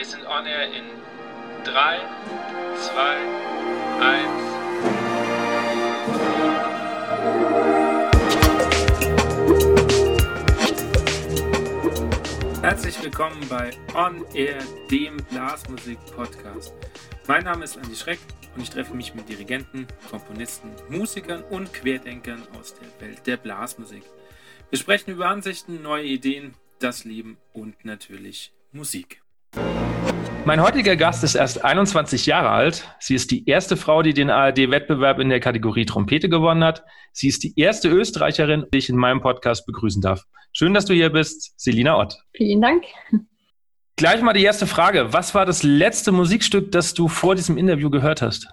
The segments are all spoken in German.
Wir sind on air in 3, 2, 1. Herzlich willkommen bei On Air, dem Blasmusik-Podcast. Mein Name ist Andi Schreck und ich treffe mich mit Dirigenten, Komponisten, Musikern und Querdenkern aus der Welt der Blasmusik. Wir sprechen über Ansichten, neue Ideen, das Leben und natürlich Musik. Mein heutiger Gast ist erst 21 Jahre alt. Sie ist die erste Frau, die den ARD-Wettbewerb in der Kategorie Trompete gewonnen hat. Sie ist die erste Österreicherin, die ich in meinem Podcast begrüßen darf. Schön, dass du hier bist, Selina Ott. Vielen Dank. Gleich mal die erste Frage. Was war das letzte Musikstück, das du vor diesem Interview gehört hast?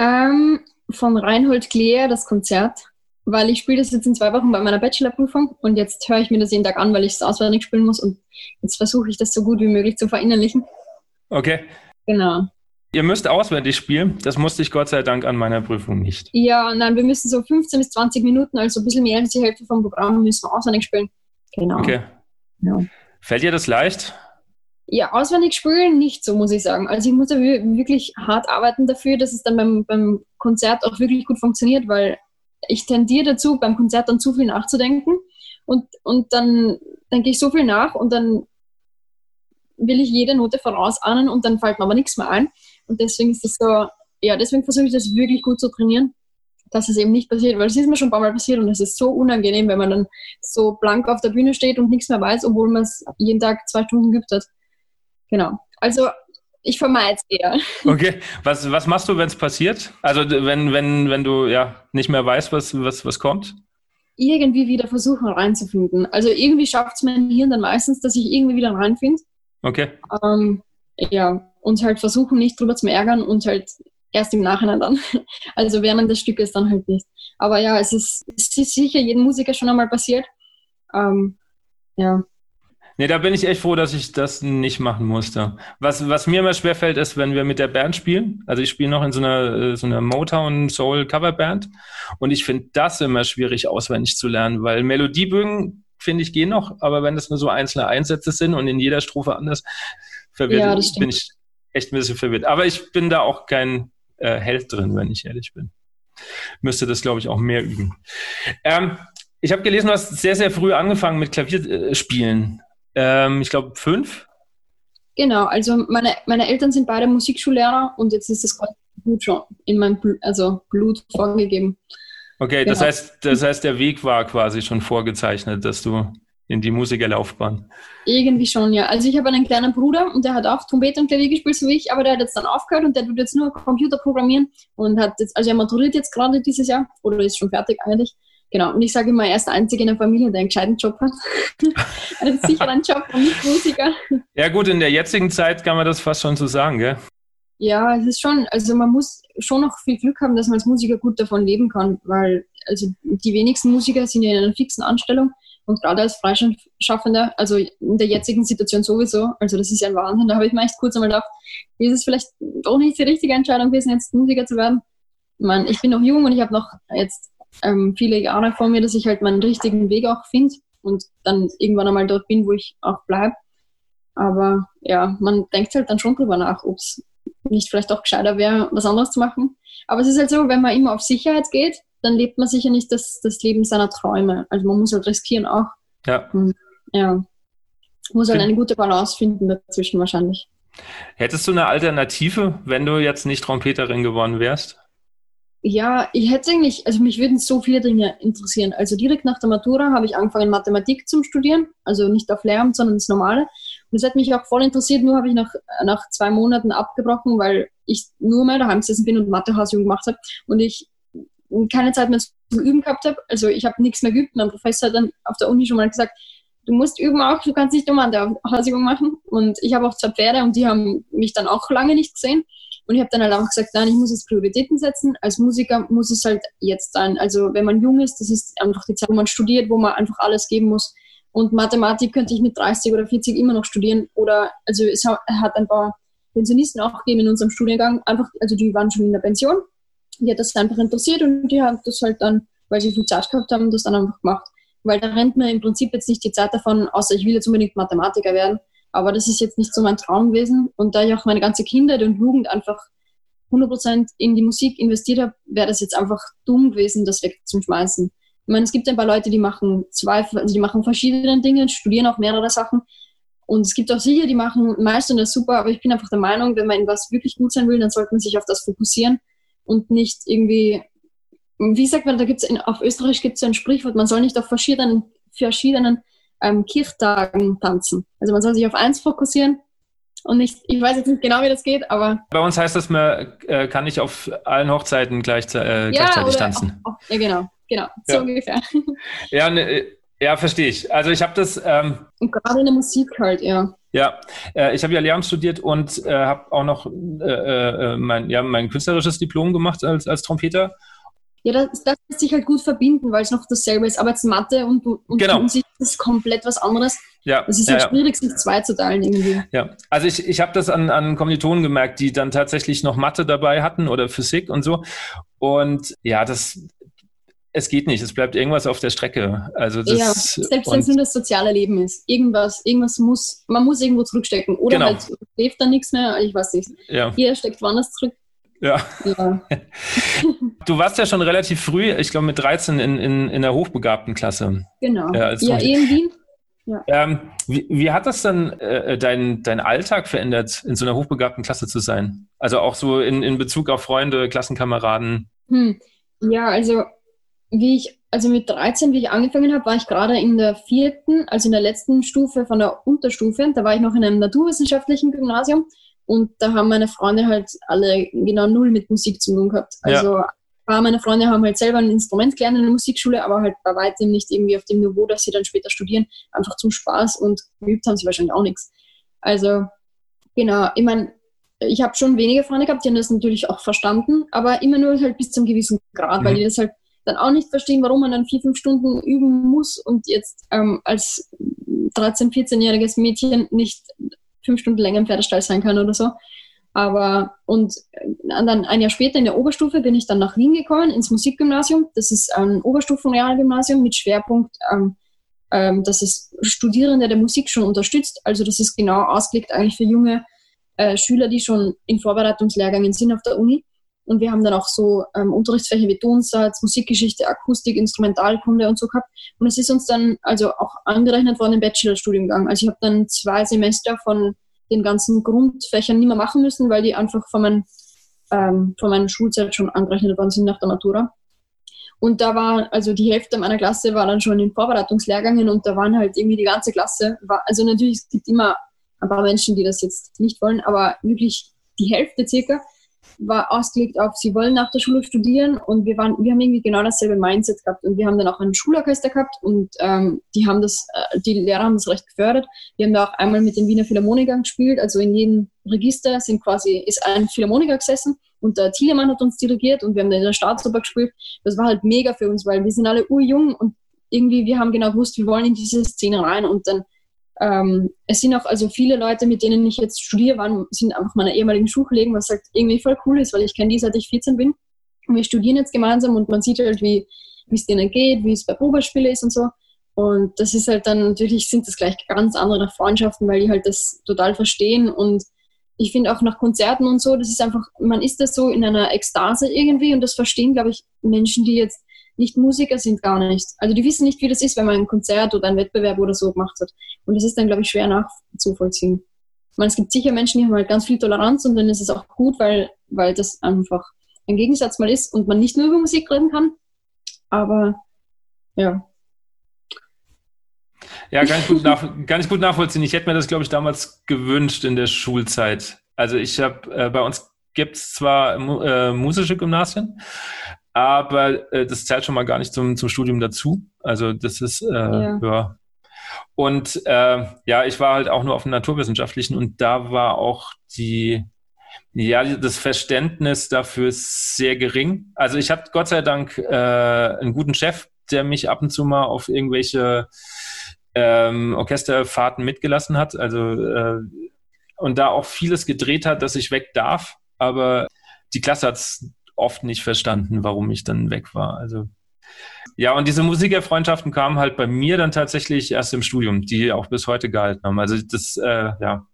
Ähm, von Reinhold Kleer, das Konzert weil ich spiele das jetzt in zwei Wochen bei meiner Bachelorprüfung und jetzt höre ich mir das jeden Tag an, weil ich es auswendig spielen muss und jetzt versuche ich das so gut wie möglich zu verinnerlichen. Okay. Genau. Ihr müsst auswendig spielen. Das musste ich Gott sei Dank an meiner Prüfung nicht. Ja, nein, wir müssen so 15 bis 20 Minuten, also ein bisschen mehr als die Hälfte vom Programm, müssen wir auswendig spielen. Genau. Okay. Ja. Fällt dir das leicht? Ja, auswendig spielen nicht so, muss ich sagen. Also ich muss da wirklich hart arbeiten dafür, dass es dann beim, beim Konzert auch wirklich gut funktioniert, weil ich tendiere dazu, beim Konzert dann zu viel nachzudenken und, und dann denke ich so viel nach und dann will ich jede Note vorausahnen und dann fällt mir aber nichts mehr ein. Und deswegen ist das so, ja, deswegen versuche ich das wirklich gut zu trainieren, dass es eben nicht passiert, weil es ist mir schon ein paar Mal passiert und es ist so unangenehm, wenn man dann so blank auf der Bühne steht und nichts mehr weiß, obwohl man es jeden Tag zwei Stunden geübt hat. Genau. Also ich vermeide es eher. Okay, was, was machst du, wenn es passiert? Also wenn, wenn, wenn du ja nicht mehr weißt, was, was, was kommt? Irgendwie wieder versuchen reinzufinden. Also irgendwie schafft es mein Hirn dann meistens, dass ich irgendwie wieder reinfinde. Okay. Ähm, ja, und halt versuchen, nicht drüber zu ärgern und halt erst im Nachhinein dann. Also während des Stückes dann halt nicht. Aber ja, es ist, es ist sicher jedem Musiker schon einmal passiert. Ähm, ja. Nee, da bin ich echt froh, dass ich das nicht machen musste. Was, was mir immer schwerfällt, ist, wenn wir mit der Band spielen. Also ich spiele noch in so einer, äh, so einer Motown Soul Coverband und ich finde das immer schwierig auswendig zu lernen, weil Melodiebögen, finde ich, gehen noch, aber wenn das nur so einzelne Einsätze sind und in jeder Strophe anders, verwirrt, ja, bin ich echt ein bisschen verwirrt. Aber ich bin da auch kein äh, Held drin, wenn ich ehrlich bin. Müsste das, glaube ich, auch mehr üben. Ähm, ich habe gelesen, du hast sehr, sehr früh angefangen mit Klavierspielen. Ähm, ich glaube fünf. Genau, also meine, meine Eltern sind beide Musikschullehrer und jetzt ist das Blut schon in meinem Blut, also Blut vorgegeben. Okay, genau. das, heißt, das heißt, der Weg war quasi schon vorgezeichnet, dass du in die Musikerlaufbahn. Irgendwie schon, ja. Also ich habe einen kleinen Bruder und der hat auch Trompete und Klavier gespielt, so wie ich, aber der hat jetzt dann aufgehört und der tut jetzt nur Computer programmieren und hat jetzt, also er maturiert jetzt gerade dieses Jahr oder ist schon fertig eigentlich Genau, und ich sage immer, er ist der Einzige in der Familie, der einen gescheiten Job hat. einen sicheren Job und nicht Musiker. Ja gut, in der jetzigen Zeit kann man das fast schon so sagen, gell? Ja, es ist schon, also man muss schon noch viel Glück haben, dass man als Musiker gut davon leben kann, weil also die wenigsten Musiker sind ja in einer fixen Anstellung und gerade als Freischaffender, also in der jetzigen Situation sowieso, also das ist ja ein Wahnsinn, da habe ich mir echt kurz einmal gedacht, ist es vielleicht doch nicht die richtige Entscheidung gewesen, jetzt Musiker zu werden. Ich meine, ich bin noch jung und ich habe noch jetzt ähm, viele Jahre vor mir, dass ich halt meinen richtigen Weg auch finde und dann irgendwann einmal dort bin, wo ich auch bleibe. Aber ja, man denkt halt dann schon drüber nach, ob es nicht vielleicht auch gescheiter wäre, was anderes zu machen. Aber es ist halt so, wenn man immer auf Sicherheit geht, dann lebt man sicher nicht das, das Leben seiner Träume. Also man muss halt riskieren auch. Ja. Ja. Muss halt eine gute Balance finden dazwischen wahrscheinlich. Hättest du eine Alternative, wenn du jetzt nicht Trompeterin geworden wärst? Ja, ich hätte eigentlich, also mich würden so viele Dinge interessieren. Also direkt nach der Matura habe ich angefangen, Mathematik zu studieren, also nicht auf Lehramt, sondern das Normale. Und das hat mich auch voll interessiert, nur habe ich nach, nach zwei Monaten abgebrochen, weil ich nur mal daheim gesessen bin und Mathehausübungen gemacht habe und ich keine Zeit mehr zum Üben gehabt habe. Also ich habe nichts mehr geübt. Mein Professor hat dann auf der Uni schon mal gesagt, du musst üben auch, du kannst nicht immer Mathehausübungen machen. Und ich habe auch zwei Pferde und die haben mich dann auch lange nicht gesehen. Und ich habe dann halt auch gesagt, nein, ich muss jetzt Prioritäten setzen. Als Musiker muss es halt jetzt sein. Also wenn man jung ist, das ist einfach die Zeit, wo man studiert, wo man einfach alles geben muss. Und Mathematik könnte ich mit 30 oder 40 immer noch studieren. Oder also es hat ein paar Pensionisten auch gegeben in unserem Studiengang. Einfach, also die waren schon in der Pension. Die hat das einfach interessiert und die haben das halt dann, weil sie viel Zeit gehabt haben, das dann einfach gemacht. Weil da rennt mir im Prinzip jetzt nicht die Zeit davon, außer ich will jetzt unbedingt Mathematiker werden. Aber das ist jetzt nicht so mein Traum gewesen. Und da ich auch meine ganze Kindheit und Jugend einfach 100% in die Musik investiert habe, wäre das jetzt einfach dumm gewesen, das wegzuschmeißen. Ich meine, es gibt ein paar Leute, die machen zwei, also die machen verschiedene Dinge, studieren auch mehrere Sachen. Und es gibt auch sicher, die machen meistens das super, aber ich bin einfach der Meinung, wenn man in was wirklich gut sein will, dann sollte man sich auf das fokussieren und nicht irgendwie, wie sagt man, da gibt's in, auf Österreich gibt es ein Sprichwort, man soll nicht auf verschiedenen, verschiedenen ähm, Kirchtagen tanzen. Also man soll sich auf eins fokussieren und nicht, ich weiß jetzt nicht genau, wie das geht, aber. Bei uns heißt das, man äh, kann nicht auf allen Hochzeiten gleich, äh, gleichzeitig tanzen. Auf, auf, ja, genau, genau, so ja. ungefähr. Ja, ne, ja, verstehe ich. Also ich habe das. Ähm, und gerade in der Musik halt, ja. Ja, äh, ich habe ja Lehramt studiert und äh, habe auch noch äh, äh, mein, ja, mein künstlerisches Diplom gemacht als, als Trompeter. Ja, das, das lässt sich halt gut verbinden, weil es noch dasselbe ist. Aber jetzt Mathe und, und genau. Musik ist komplett was anderes. Ja. Es ist halt ja, schwierig, sich zwei zu teilen irgendwie. Ja, also ich, ich habe das an, an Kommilitonen gemerkt, die dann tatsächlich noch Mathe dabei hatten oder Physik und so. Und ja, das, es geht nicht, es bleibt irgendwas auf der Strecke. Also das, ja, selbst wenn es nur das soziale Leben ist. Irgendwas, irgendwas muss, man muss irgendwo zurückstecken. Oder genau. halt lebt da nichts mehr, ich weiß nicht. Ja. Jeder steckt woanders zurück. Ja. ja. du warst ja schon relativ früh, ich glaube mit 13 in, in, in der hochbegabten Klasse. Genau. Ja, ja eh in Wien. Ja. Ähm, wie, wie, hat das dann äh, dein, dein Alltag verändert, in so einer hochbegabten Klasse zu sein? Also auch so in, in Bezug auf Freunde, Klassenkameraden? Hm. Ja, also wie ich, also mit 13, wie ich angefangen habe, war ich gerade in der vierten, also in der letzten Stufe von der Unterstufe. Da war ich noch in einem naturwissenschaftlichen Gymnasium und da haben meine Freunde halt alle genau null mit Musik zu tun gehabt. Also ja. ein paar meiner Freunde haben halt selber ein Instrument gelernt in der Musikschule, aber halt bei weitem nicht irgendwie auf dem Niveau, dass sie dann später studieren, einfach zum Spaß und geübt haben sie wahrscheinlich auch nichts. Also genau, ich meine, ich habe schon wenige Freunde gehabt, die haben das natürlich auch verstanden, aber immer nur halt bis zum gewissen Grad, mhm. weil die das halt dann auch nicht verstehen, warum man dann vier, fünf Stunden üben muss und jetzt ähm, als 13-, 14-jähriges Mädchen nicht fünf Stunden länger im Pferdestall sein kann oder so. Aber und äh, dann ein Jahr später in der Oberstufe bin ich dann nach Wien gekommen, ins Musikgymnasium. Das ist ein Oberstufenrealgymnasium mit Schwerpunkt, ähm, ähm, dass es Studierende der Musik schon unterstützt. Also das ist genau ausgelegt eigentlich für junge äh, Schüler, die schon in Vorbereitungslehrgängen sind auf der Uni. Und wir haben dann auch so ähm, Unterrichtsfächer wie Tonsatz, Musikgeschichte, Akustik, Instrumentalkunde und so gehabt. Und es ist uns dann also auch angerechnet worden im Bachelorstudiengang. Also ich habe dann zwei Semester von den ganzen Grundfächern nicht mehr machen müssen, weil die einfach von, mein, ähm, von meiner Schulzeit schon angerechnet worden sind nach der Matura. Und da war, also die Hälfte meiner Klasse war dann schon in Vorbereitungslehrgängen und da waren halt irgendwie die ganze Klasse, war, also natürlich, es gibt immer ein paar Menschen, die das jetzt nicht wollen, aber wirklich die Hälfte circa war ausgelegt auf, sie wollen nach der Schule studieren und wir waren, wir haben irgendwie genau dasselbe Mindset gehabt und wir haben dann auch ein Schulorchester gehabt und ähm, die haben das, äh, die Lehrer haben das recht gefördert. Wir haben da auch einmal mit den Wiener Philharmonikern gespielt, also in jedem Register sind quasi, ist ein Philharmoniker gesessen und der Thielemann hat uns dirigiert und wir haben dann in der Staatsoper gespielt. Das war halt mega für uns, weil wir sind alle urjung und irgendwie, wir haben genau gewusst, wir wollen in diese Szene rein und dann ähm, es sind auch also viele Leute, mit denen ich jetzt studiere, waren, sind einfach meine ehemaligen Schulkollegen, was halt irgendwie voll cool ist, weil ich kenne die, seit ich 14 bin. Und wir studieren jetzt gemeinsam und man sieht halt, wie es denen geht, wie es bei Probespiele ist und so. Und das ist halt dann, natürlich sind das gleich ganz andere Freundschaften, weil die halt das total verstehen. Und ich finde auch nach Konzerten und so, das ist einfach, man ist da so in einer Ekstase irgendwie und das verstehen, glaube ich, Menschen, die jetzt nicht Musiker sind gar nicht. Also die wissen nicht, wie das ist, wenn man ein Konzert oder ein Wettbewerb oder so gemacht hat. Und das ist dann, glaube ich, schwer nachzuvollziehen. Ich meine, es gibt sicher Menschen, die haben halt ganz viel Toleranz und dann ist es auch gut, weil, weil das einfach ein Gegensatz mal ist und man nicht nur über Musik reden kann. Aber ja. Ja, ich gut, nach, ich gut nachvollziehen. Ich hätte mir das, glaube ich, damals gewünscht in der Schulzeit. Also ich habe, äh, bei uns gibt es zwar äh, musische Gymnasien, aber äh, das zählt schon mal gar nicht zum, zum Studium dazu. Also das ist, äh, ja. ja. Und äh, ja, ich war halt auch nur auf dem Naturwissenschaftlichen und da war auch die, ja, das Verständnis dafür sehr gering. Also ich hatte Gott sei Dank äh, einen guten Chef, der mich ab und zu mal auf irgendwelche ähm, Orchesterfahrten mitgelassen hat. Also äh, und da auch vieles gedreht hat, dass ich weg darf. Aber die Klasse hat es oft nicht verstanden, warum ich dann weg war. Also Ja, und diese Musikerfreundschaften kamen halt bei mir dann tatsächlich erst im Studium, die auch bis heute gehalten haben. Also das, äh, ja.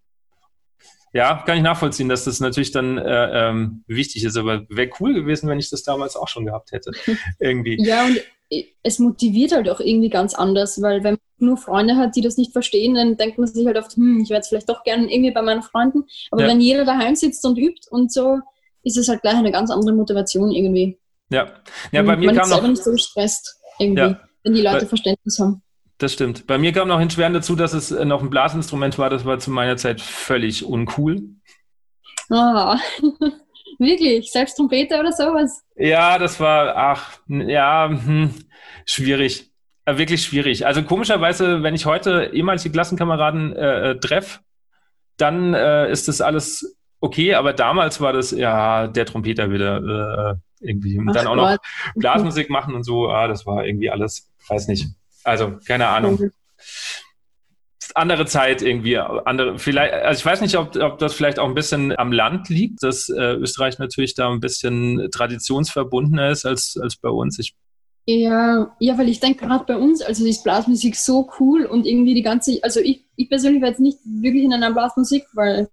Ja, kann ich nachvollziehen, dass das natürlich dann äh, ähm, wichtig ist, aber wäre cool gewesen, wenn ich das damals auch schon gehabt hätte. Irgendwie. Ja, und es motiviert halt auch irgendwie ganz anders, weil wenn man nur Freunde hat, die das nicht verstehen, dann denkt man sich halt oft, hm, ich wäre jetzt vielleicht doch gerne irgendwie bei meinen Freunden. Aber ja. wenn jeder daheim sitzt und übt und so, ist es halt gleich eine ganz andere Motivation irgendwie. Ja, ja bei mir man kam ist noch. nicht so gestresst irgendwie, ja. wenn die Leute bei, Verständnis haben. Das stimmt. Bei mir kam noch hinschwerend dazu, dass es noch ein Blasinstrument war. Das war zu meiner Zeit völlig uncool. Ah, wirklich? Selbst Trompete oder sowas? Ja, das war, ach, ja, hm, schwierig. Äh, wirklich schwierig. Also komischerweise, wenn ich heute ehemalige Klassenkameraden äh, äh treffe, dann äh, ist das alles okay, aber damals war das, ja, der Trompeter wieder äh, irgendwie. Und Ach dann auch Gott. noch Blasmusik machen und so, ah, das war irgendwie alles, weiß nicht. Also, keine Ahnung. Andere Zeit irgendwie, andere, vielleicht, also ich weiß nicht, ob, ob das vielleicht auch ein bisschen am Land liegt, dass äh, Österreich natürlich da ein bisschen traditionsverbundener ist als, als bei uns. Ich ja, ja, weil ich denke gerade bei uns, also ist Blasmusik so cool und irgendwie die ganze, also ich, ich persönlich war jetzt nicht wirklich in einer Blasmusik, weil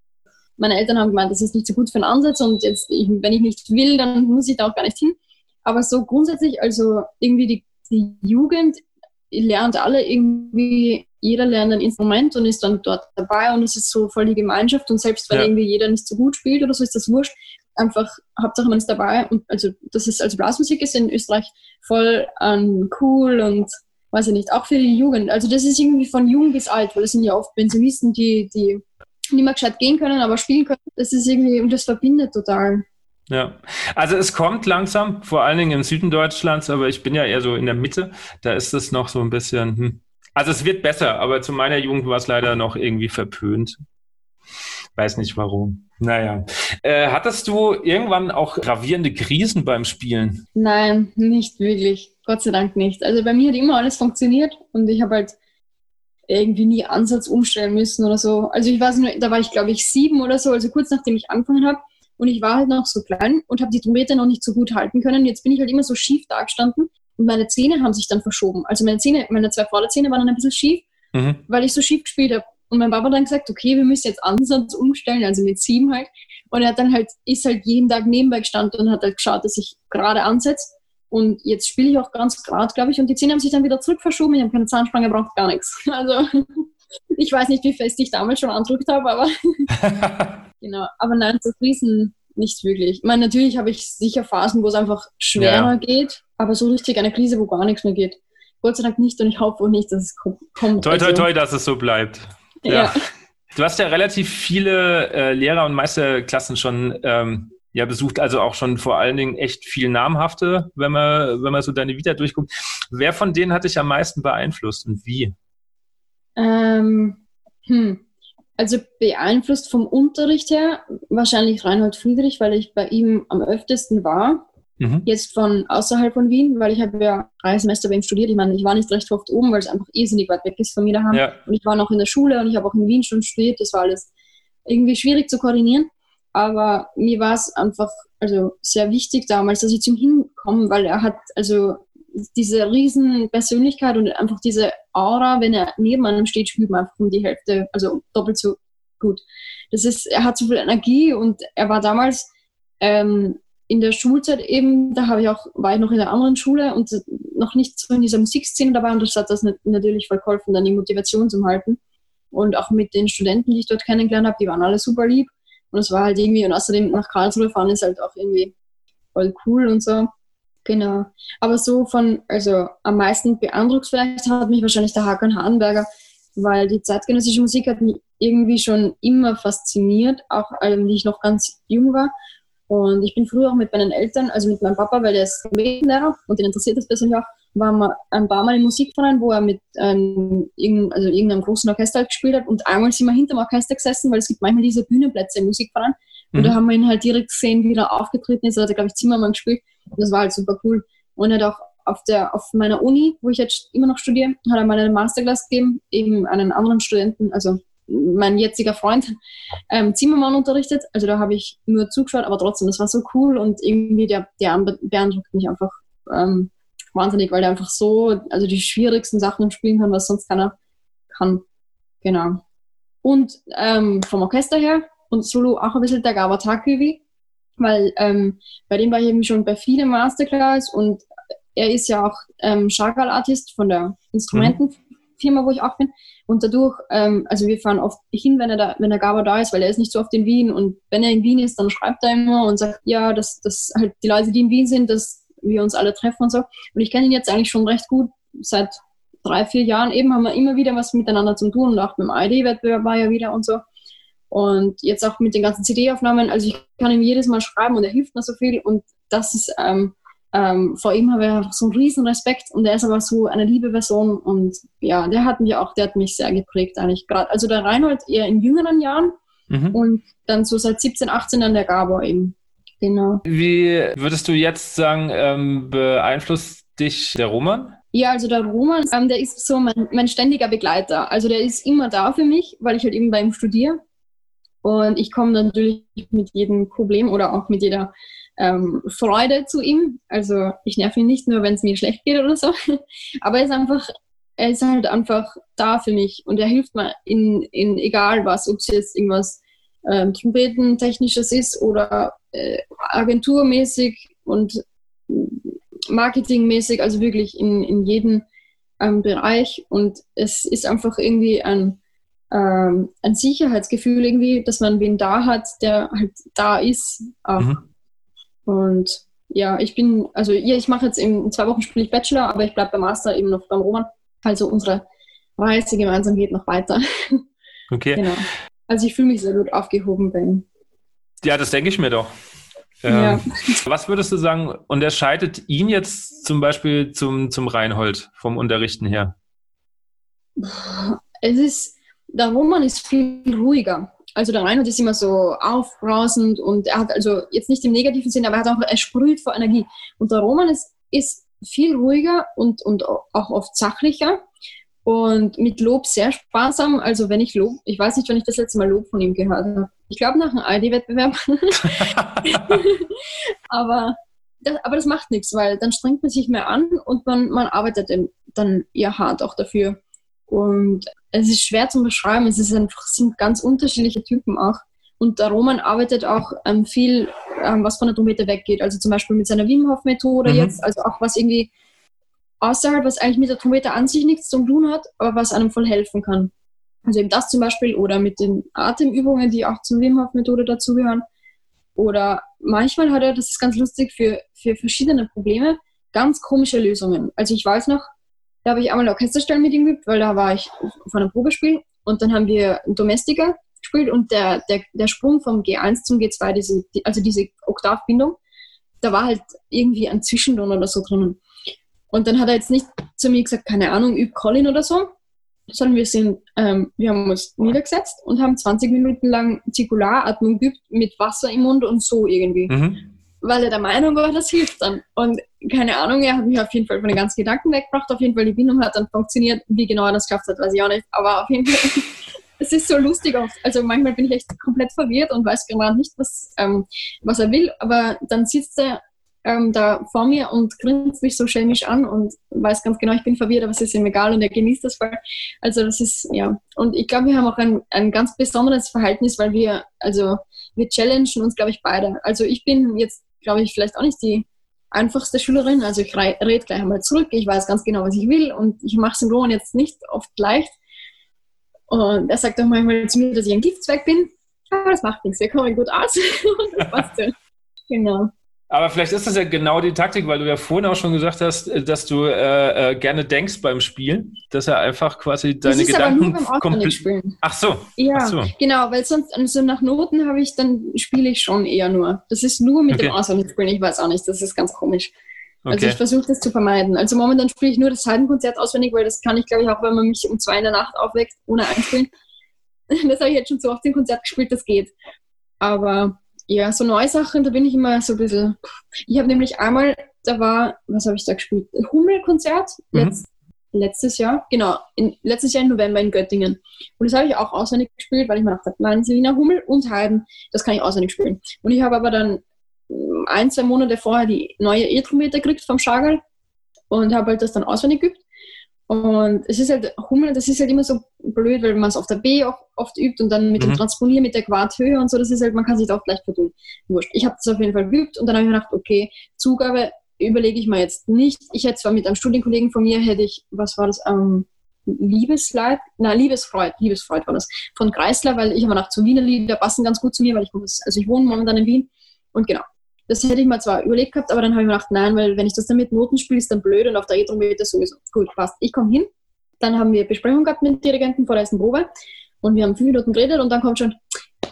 meine Eltern haben gemeint, das ist nicht so gut für einen Ansatz und jetzt, ich, wenn ich nicht will, dann muss ich da auch gar nicht hin. Aber so grundsätzlich, also irgendwie die, die Jugend lernt alle irgendwie, jeder lernt ein Instrument und ist dann dort dabei und es ist so voll die Gemeinschaft und selbst wenn ja. irgendwie jeder nicht so gut spielt oder so, ist das wurscht. Einfach, Hauptsache man ist dabei und also das ist, also Blasmusik ist in Österreich voll ähm, cool und weiß ich nicht, auch für die Jugend. Also das ist irgendwie von jung bis alt, weil das sind ja oft Pensionisten, die, die nicht mehr gescheit gehen können, aber spielen können. Das ist irgendwie, und das verbindet total. Ja, also es kommt langsam, vor allen Dingen im Süden Deutschlands, aber ich bin ja eher so in der Mitte, da ist es noch so ein bisschen, hm. also es wird besser, aber zu meiner Jugend war es leider noch irgendwie verpönt. Weiß nicht warum. Naja. Äh, hattest du irgendwann auch gravierende Krisen beim Spielen? Nein, nicht wirklich. Gott sei Dank nicht. Also bei mir hat immer alles funktioniert und ich habe halt irgendwie nie Ansatz umstellen müssen oder so. Also ich weiß nur, da war ich glaube ich sieben oder so, also kurz nachdem ich angefangen habe. Und ich war halt noch so klein und habe die Trompete noch nicht so gut halten können. Jetzt bin ich halt immer so schief dagestanden und meine Zähne haben sich dann verschoben. Also meine Zähne, meine zwei Vorderzähne waren dann ein bisschen schief, mhm. weil ich so schief gespielt habe. Und mein Papa hat dann gesagt, okay, wir müssen jetzt Ansatz umstellen, also mit sieben halt. Und er hat dann halt, ist halt jeden Tag nebenbei gestanden und hat halt geschaut, dass ich gerade ansetze. Und jetzt spiele ich auch ganz gerade, glaube ich. Und die Zähne haben sich dann wieder zurück verschoben. Ich habe keine Zahnspange, braucht gar nichts. Also ich weiß nicht, wie fest ich damals schon andrückt habe, aber genau. Aber nein, zu fließen nicht wirklich. Ich meine, natürlich habe ich sicher Phasen, wo es einfach schwerer ja. geht, aber so richtig eine Krise, wo gar nichts mehr geht. Gott sei Dank nicht und ich hoffe auch nicht, dass es kommt. Toi, toi, also toi, dass es so bleibt. Ja. ja. Du hast ja relativ viele äh, Lehrer- und Meisterklassen schon ähm, ja besucht, also auch schon vor allen Dingen echt viel namhafte, wenn man, wenn man so deine Vita durchguckt. Wer von denen hat dich am meisten beeinflusst und wie? Ähm, hm. Also beeinflusst vom Unterricht her wahrscheinlich Reinhold Friedrich, weil ich bei ihm am öftesten war. Mhm. Jetzt von außerhalb von Wien, weil ich habe ja drei Semester bei ihm studiert. Ich meine, ich war nicht recht oft oben, weil es einfach irrsinnig weit weg ist von mir daheim. Ja. Und ich war noch in der Schule und ich habe auch in Wien schon studiert. Das war alles irgendwie schwierig zu koordinieren. Aber mir war es einfach also sehr wichtig damals, dass ich zum Hinkomme, weil er hat also diese riesen Persönlichkeit und einfach diese Aura, wenn er neben einem steht, spielt man einfach um die Hälfte, also doppelt so gut. Das ist, er hat so viel Energie und er war damals ähm, in der Schulzeit eben, da habe ich auch, war ich noch in der anderen Schule und noch nicht so in dieser Musikszene dabei und das hat das natürlich voll geholfen, dann die Motivation zu halten. Und auch mit den Studenten, die ich dort kennengelernt habe, die waren alle super lieb. Und es war halt irgendwie, und außerdem nach Karlsruhe fahren ist halt auch irgendwie voll cool und so. Genau. Aber so von, also am meisten beeindruckt vielleicht hat mich wahrscheinlich der Hakan Hardenberger, weil die zeitgenössische Musik hat mich irgendwie schon immer fasziniert, auch als ich noch ganz jung war. Und ich bin früher auch mit meinen Eltern, also mit meinem Papa, weil der ist Lehrer und den interessiert das persönlich auch, waren wir ein paar Mal im Musikverein, wo er mit ähm, irgendeinem, also irgendeinem großen Orchester gespielt hat. Und einmal sind wir hinter dem Orchester gesessen, weil es gibt manchmal diese Bühnenplätze im Musikverein. Und mhm. da haben wir ihn halt direkt gesehen, wie er aufgetreten ist. Er hat, glaube ich, Zimmermann gespielt. Und das war halt super cool. Und er hat auch auf, der, auf meiner Uni, wo ich jetzt immer noch studiere, hat er mal eine Masterclass gegeben, eben einen anderen Studenten, also mein jetziger Freund, ähm, Zimmermann unterrichtet. Also da habe ich nur zugeschaut, aber trotzdem, das war so cool und irgendwie der, der beeindruckt mich einfach ähm, wahnsinnig, weil er einfach so, also die schwierigsten Sachen spielen kann, was sonst keiner kann. Genau. Und ähm, vom Orchester her und Solo auch ein bisschen der Gawataki, weil ähm, bei dem war ich eben schon bei vielen Masterclass und er ist ja auch ähm, Chagall-Artist von der Instrumentenfirma, wo ich auch bin. Und dadurch, ähm, also wir fahren oft hin, wenn er da, wenn der Gabo da ist, weil er ist nicht so oft in Wien. Und wenn er in Wien ist, dann schreibt er immer und sagt, ja, dass, dass halt die Leute, die in Wien sind, dass wir uns alle treffen und so. Und ich kenne ihn jetzt eigentlich schon recht gut. Seit drei, vier Jahren eben haben wir immer wieder was miteinander zu tun und auch mit dem ID-Wettbewerb war ja wieder und so. Und jetzt auch mit den ganzen CD-Aufnahmen. Also ich kann ihm jedes Mal schreiben und er hilft mir so viel. Und das ist, ähm, ähm, vor ihm habe ich einfach so einen riesen Respekt und er ist aber so eine liebe Person und ja, der hat mich auch, der hat mich sehr geprägt eigentlich gerade. Also der Reinhold eher in jüngeren Jahren mhm. und dann so seit 17, 18 dann der Gabor eben. Genau. Wie würdest du jetzt sagen, ähm, beeinflusst dich der Roman? Ja, also der Roman, ähm, der ist so mein, mein ständiger Begleiter. Also der ist immer da für mich, weil ich halt eben bei ihm studiere. Und ich komme natürlich mit jedem Problem oder auch mit jeder ähm, Freude zu ihm. Also ich nerv ihn nicht nur, wenn es mir schlecht geht oder so. Aber er ist einfach, er ist halt einfach da für mich und er hilft mir in, in egal was, ob es jetzt irgendwas ähm, Trompetentechnisches ist oder äh, agenturmäßig und marketingmäßig, also wirklich in, in jedem ähm, Bereich. Und es ist einfach irgendwie ein, ähm, ein Sicherheitsgefühl irgendwie, dass man wen da hat, der halt da ist. Mhm. Und ja, ich bin, also ja, ich mache jetzt in zwei Wochen spiele ich Bachelor, aber ich bleibe beim Master eben noch beim Roman. Also unsere Reise gemeinsam geht noch weiter. Okay. genau. Also ich fühle mich sehr gut aufgehoben bei ihm. Ja, das denke ich mir doch. Ja. Ähm, was würdest du sagen, unterscheidet ihn jetzt zum Beispiel zum, zum Reinhold vom Unterrichten her? Es ist, der Roman ist viel ruhiger. Also der Reinhold ist immer so aufbrausend und er hat also jetzt nicht im negativen Sinne, aber er hat auch, er sprüht vor Energie. Und der Roman ist, ist viel ruhiger und, und auch oft sachlicher und mit Lob sehr sparsam. Also wenn ich Lob, ich weiß nicht, wann ich das letzte Mal Lob von ihm gehört habe. Ich glaube nach einem ID-Wettbewerb. aber, das, aber das macht nichts, weil dann strengt man sich mehr an und man, man arbeitet dann eher hart auch dafür. Und es ist schwer zu beschreiben. Es ist einfach, sind ganz unterschiedliche Typen auch. Und der Roman arbeitet auch ähm, viel, ähm, was von der Trompete weggeht. Also zum Beispiel mit seiner Wim Hof Methode mhm. jetzt, also auch was irgendwie außerhalb, was eigentlich mit der Trompete an sich nichts zu tun hat, aber was einem voll helfen kann. Also eben das zum Beispiel oder mit den Atemübungen, die auch zur Wim Hof Methode dazugehören. Oder manchmal hat er, das ist ganz lustig, für, für verschiedene Probleme ganz komische Lösungen. Also ich weiß noch, da habe ich einmal Orchesterstellen mit ihm geübt, weil da war ich von einem Probespiel und dann haben wir Domestika gespielt und der, der, der Sprung vom G1 zum G2, diese, also diese Oktavbindung, da war halt irgendwie ein Zwischenton oder so drinnen. Und dann hat er jetzt nicht zu mir gesagt, keine Ahnung, üb Colin oder so, sondern wir sind, ähm, wir haben uns niedergesetzt und haben 20 Minuten lang Zirkularatmung geübt mit Wasser im Mund und so irgendwie. Mhm weil er der Meinung war, das hilft dann. Und keine Ahnung, er hat mich auf jeden Fall von den ganzen Gedanken weggebracht. Auf jeden Fall, die Bindung hat dann funktioniert. Wie genau er das geschafft hat, weiß ich auch nicht. Aber auf jeden Fall, es ist so lustig oft. Also manchmal bin ich echt komplett verwirrt und weiß genau nicht, was, ähm, was er will. Aber dann sitzt er ähm, da vor mir und grinst mich so schelmisch an und weiß ganz genau, ich bin verwirrt, aber es ist ihm egal und er genießt das voll. Also das ist, ja. Und ich glaube, wir haben auch ein, ein ganz besonderes Verhältnis, weil wir, also wir challengen uns, glaube ich, beide. Also ich bin jetzt glaube ich, vielleicht auch nicht die einfachste Schülerin. Also ich rede gleich einmal zurück, ich weiß ganz genau, was ich will und ich mache es im Roman jetzt nicht oft leicht. Und er sagt auch manchmal zu mir, dass ich ein Giftzweig bin. Aber das macht nichts, wir kommen gut aus. und das passt ja. Genau. Aber vielleicht ist das ja genau die Taktik, weil du ja vorhin auch schon gesagt hast, äh, dass du äh, äh, gerne denkst beim Spielen, dass er einfach quasi deine das ist Gedanken komplett. Ach so. Ja, Ach so. genau, weil sonst also nach Noten habe ich dann spiele ich schon eher nur. Das ist nur mit okay. dem Auswendig spielen. Ich weiß auch nicht, das ist ganz komisch. Also okay. ich versuche das zu vermeiden. Also momentan spiele ich nur das Seitenkonzert auswendig, weil das kann ich, glaube ich, auch, wenn man mich um zwei in der Nacht aufweckt, ohne einspielen. Das habe ich jetzt schon so oft im Konzert gespielt, das geht. Aber ja, so neue Sachen, da bin ich immer so ein bisschen. Ich habe nämlich einmal, da war, was habe ich da gespielt? Hummelkonzert, mhm. letztes Jahr, genau, in, letztes Jahr im November in Göttingen. Und das habe ich auch auswendig gespielt, weil ich mir dachte, nein, Selina Hummel und Heiden, das kann ich auswendig spielen. Und ich habe aber dann mm, ein, zwei Monate vorher die neue E-Trompete gekriegt vom Schagal. und habe halt das dann auswendig geübt. Und es ist halt, Hummeln, das ist halt immer so blöd, weil man es auf der B auch oft übt und dann mit mhm. dem Transponieren, mit der Quarthöhe und so, das ist halt, man kann sich auch gleich verdun. Wurscht. Ich habe das auf jeden Fall geübt und dann habe ich mir gedacht, okay, Zugabe überlege ich mir jetzt nicht. Ich hätte zwar mit einem Studienkollegen von mir, hätte ich, was war das, ähm, Liebesleid, na, Liebesfreud, Liebesfreud war das, von Kreisler, weil ich habe nach zu Wiener Lieder passen ganz gut zu mir, weil ich, also ich wohne momentan in Wien und genau. Das hätte ich mal zwar überlegt gehabt, aber dann habe ich mir gedacht, nein, weil wenn ich das dann mit Noten spiele, ist dann blöd und auf der E-Trompete sowieso. Gut, passt. Ich komme hin. Dann haben wir Besprechung gehabt mit dem Dirigenten vor der ersten Probe und wir haben fünf Minuten geredet und dann kommt schon,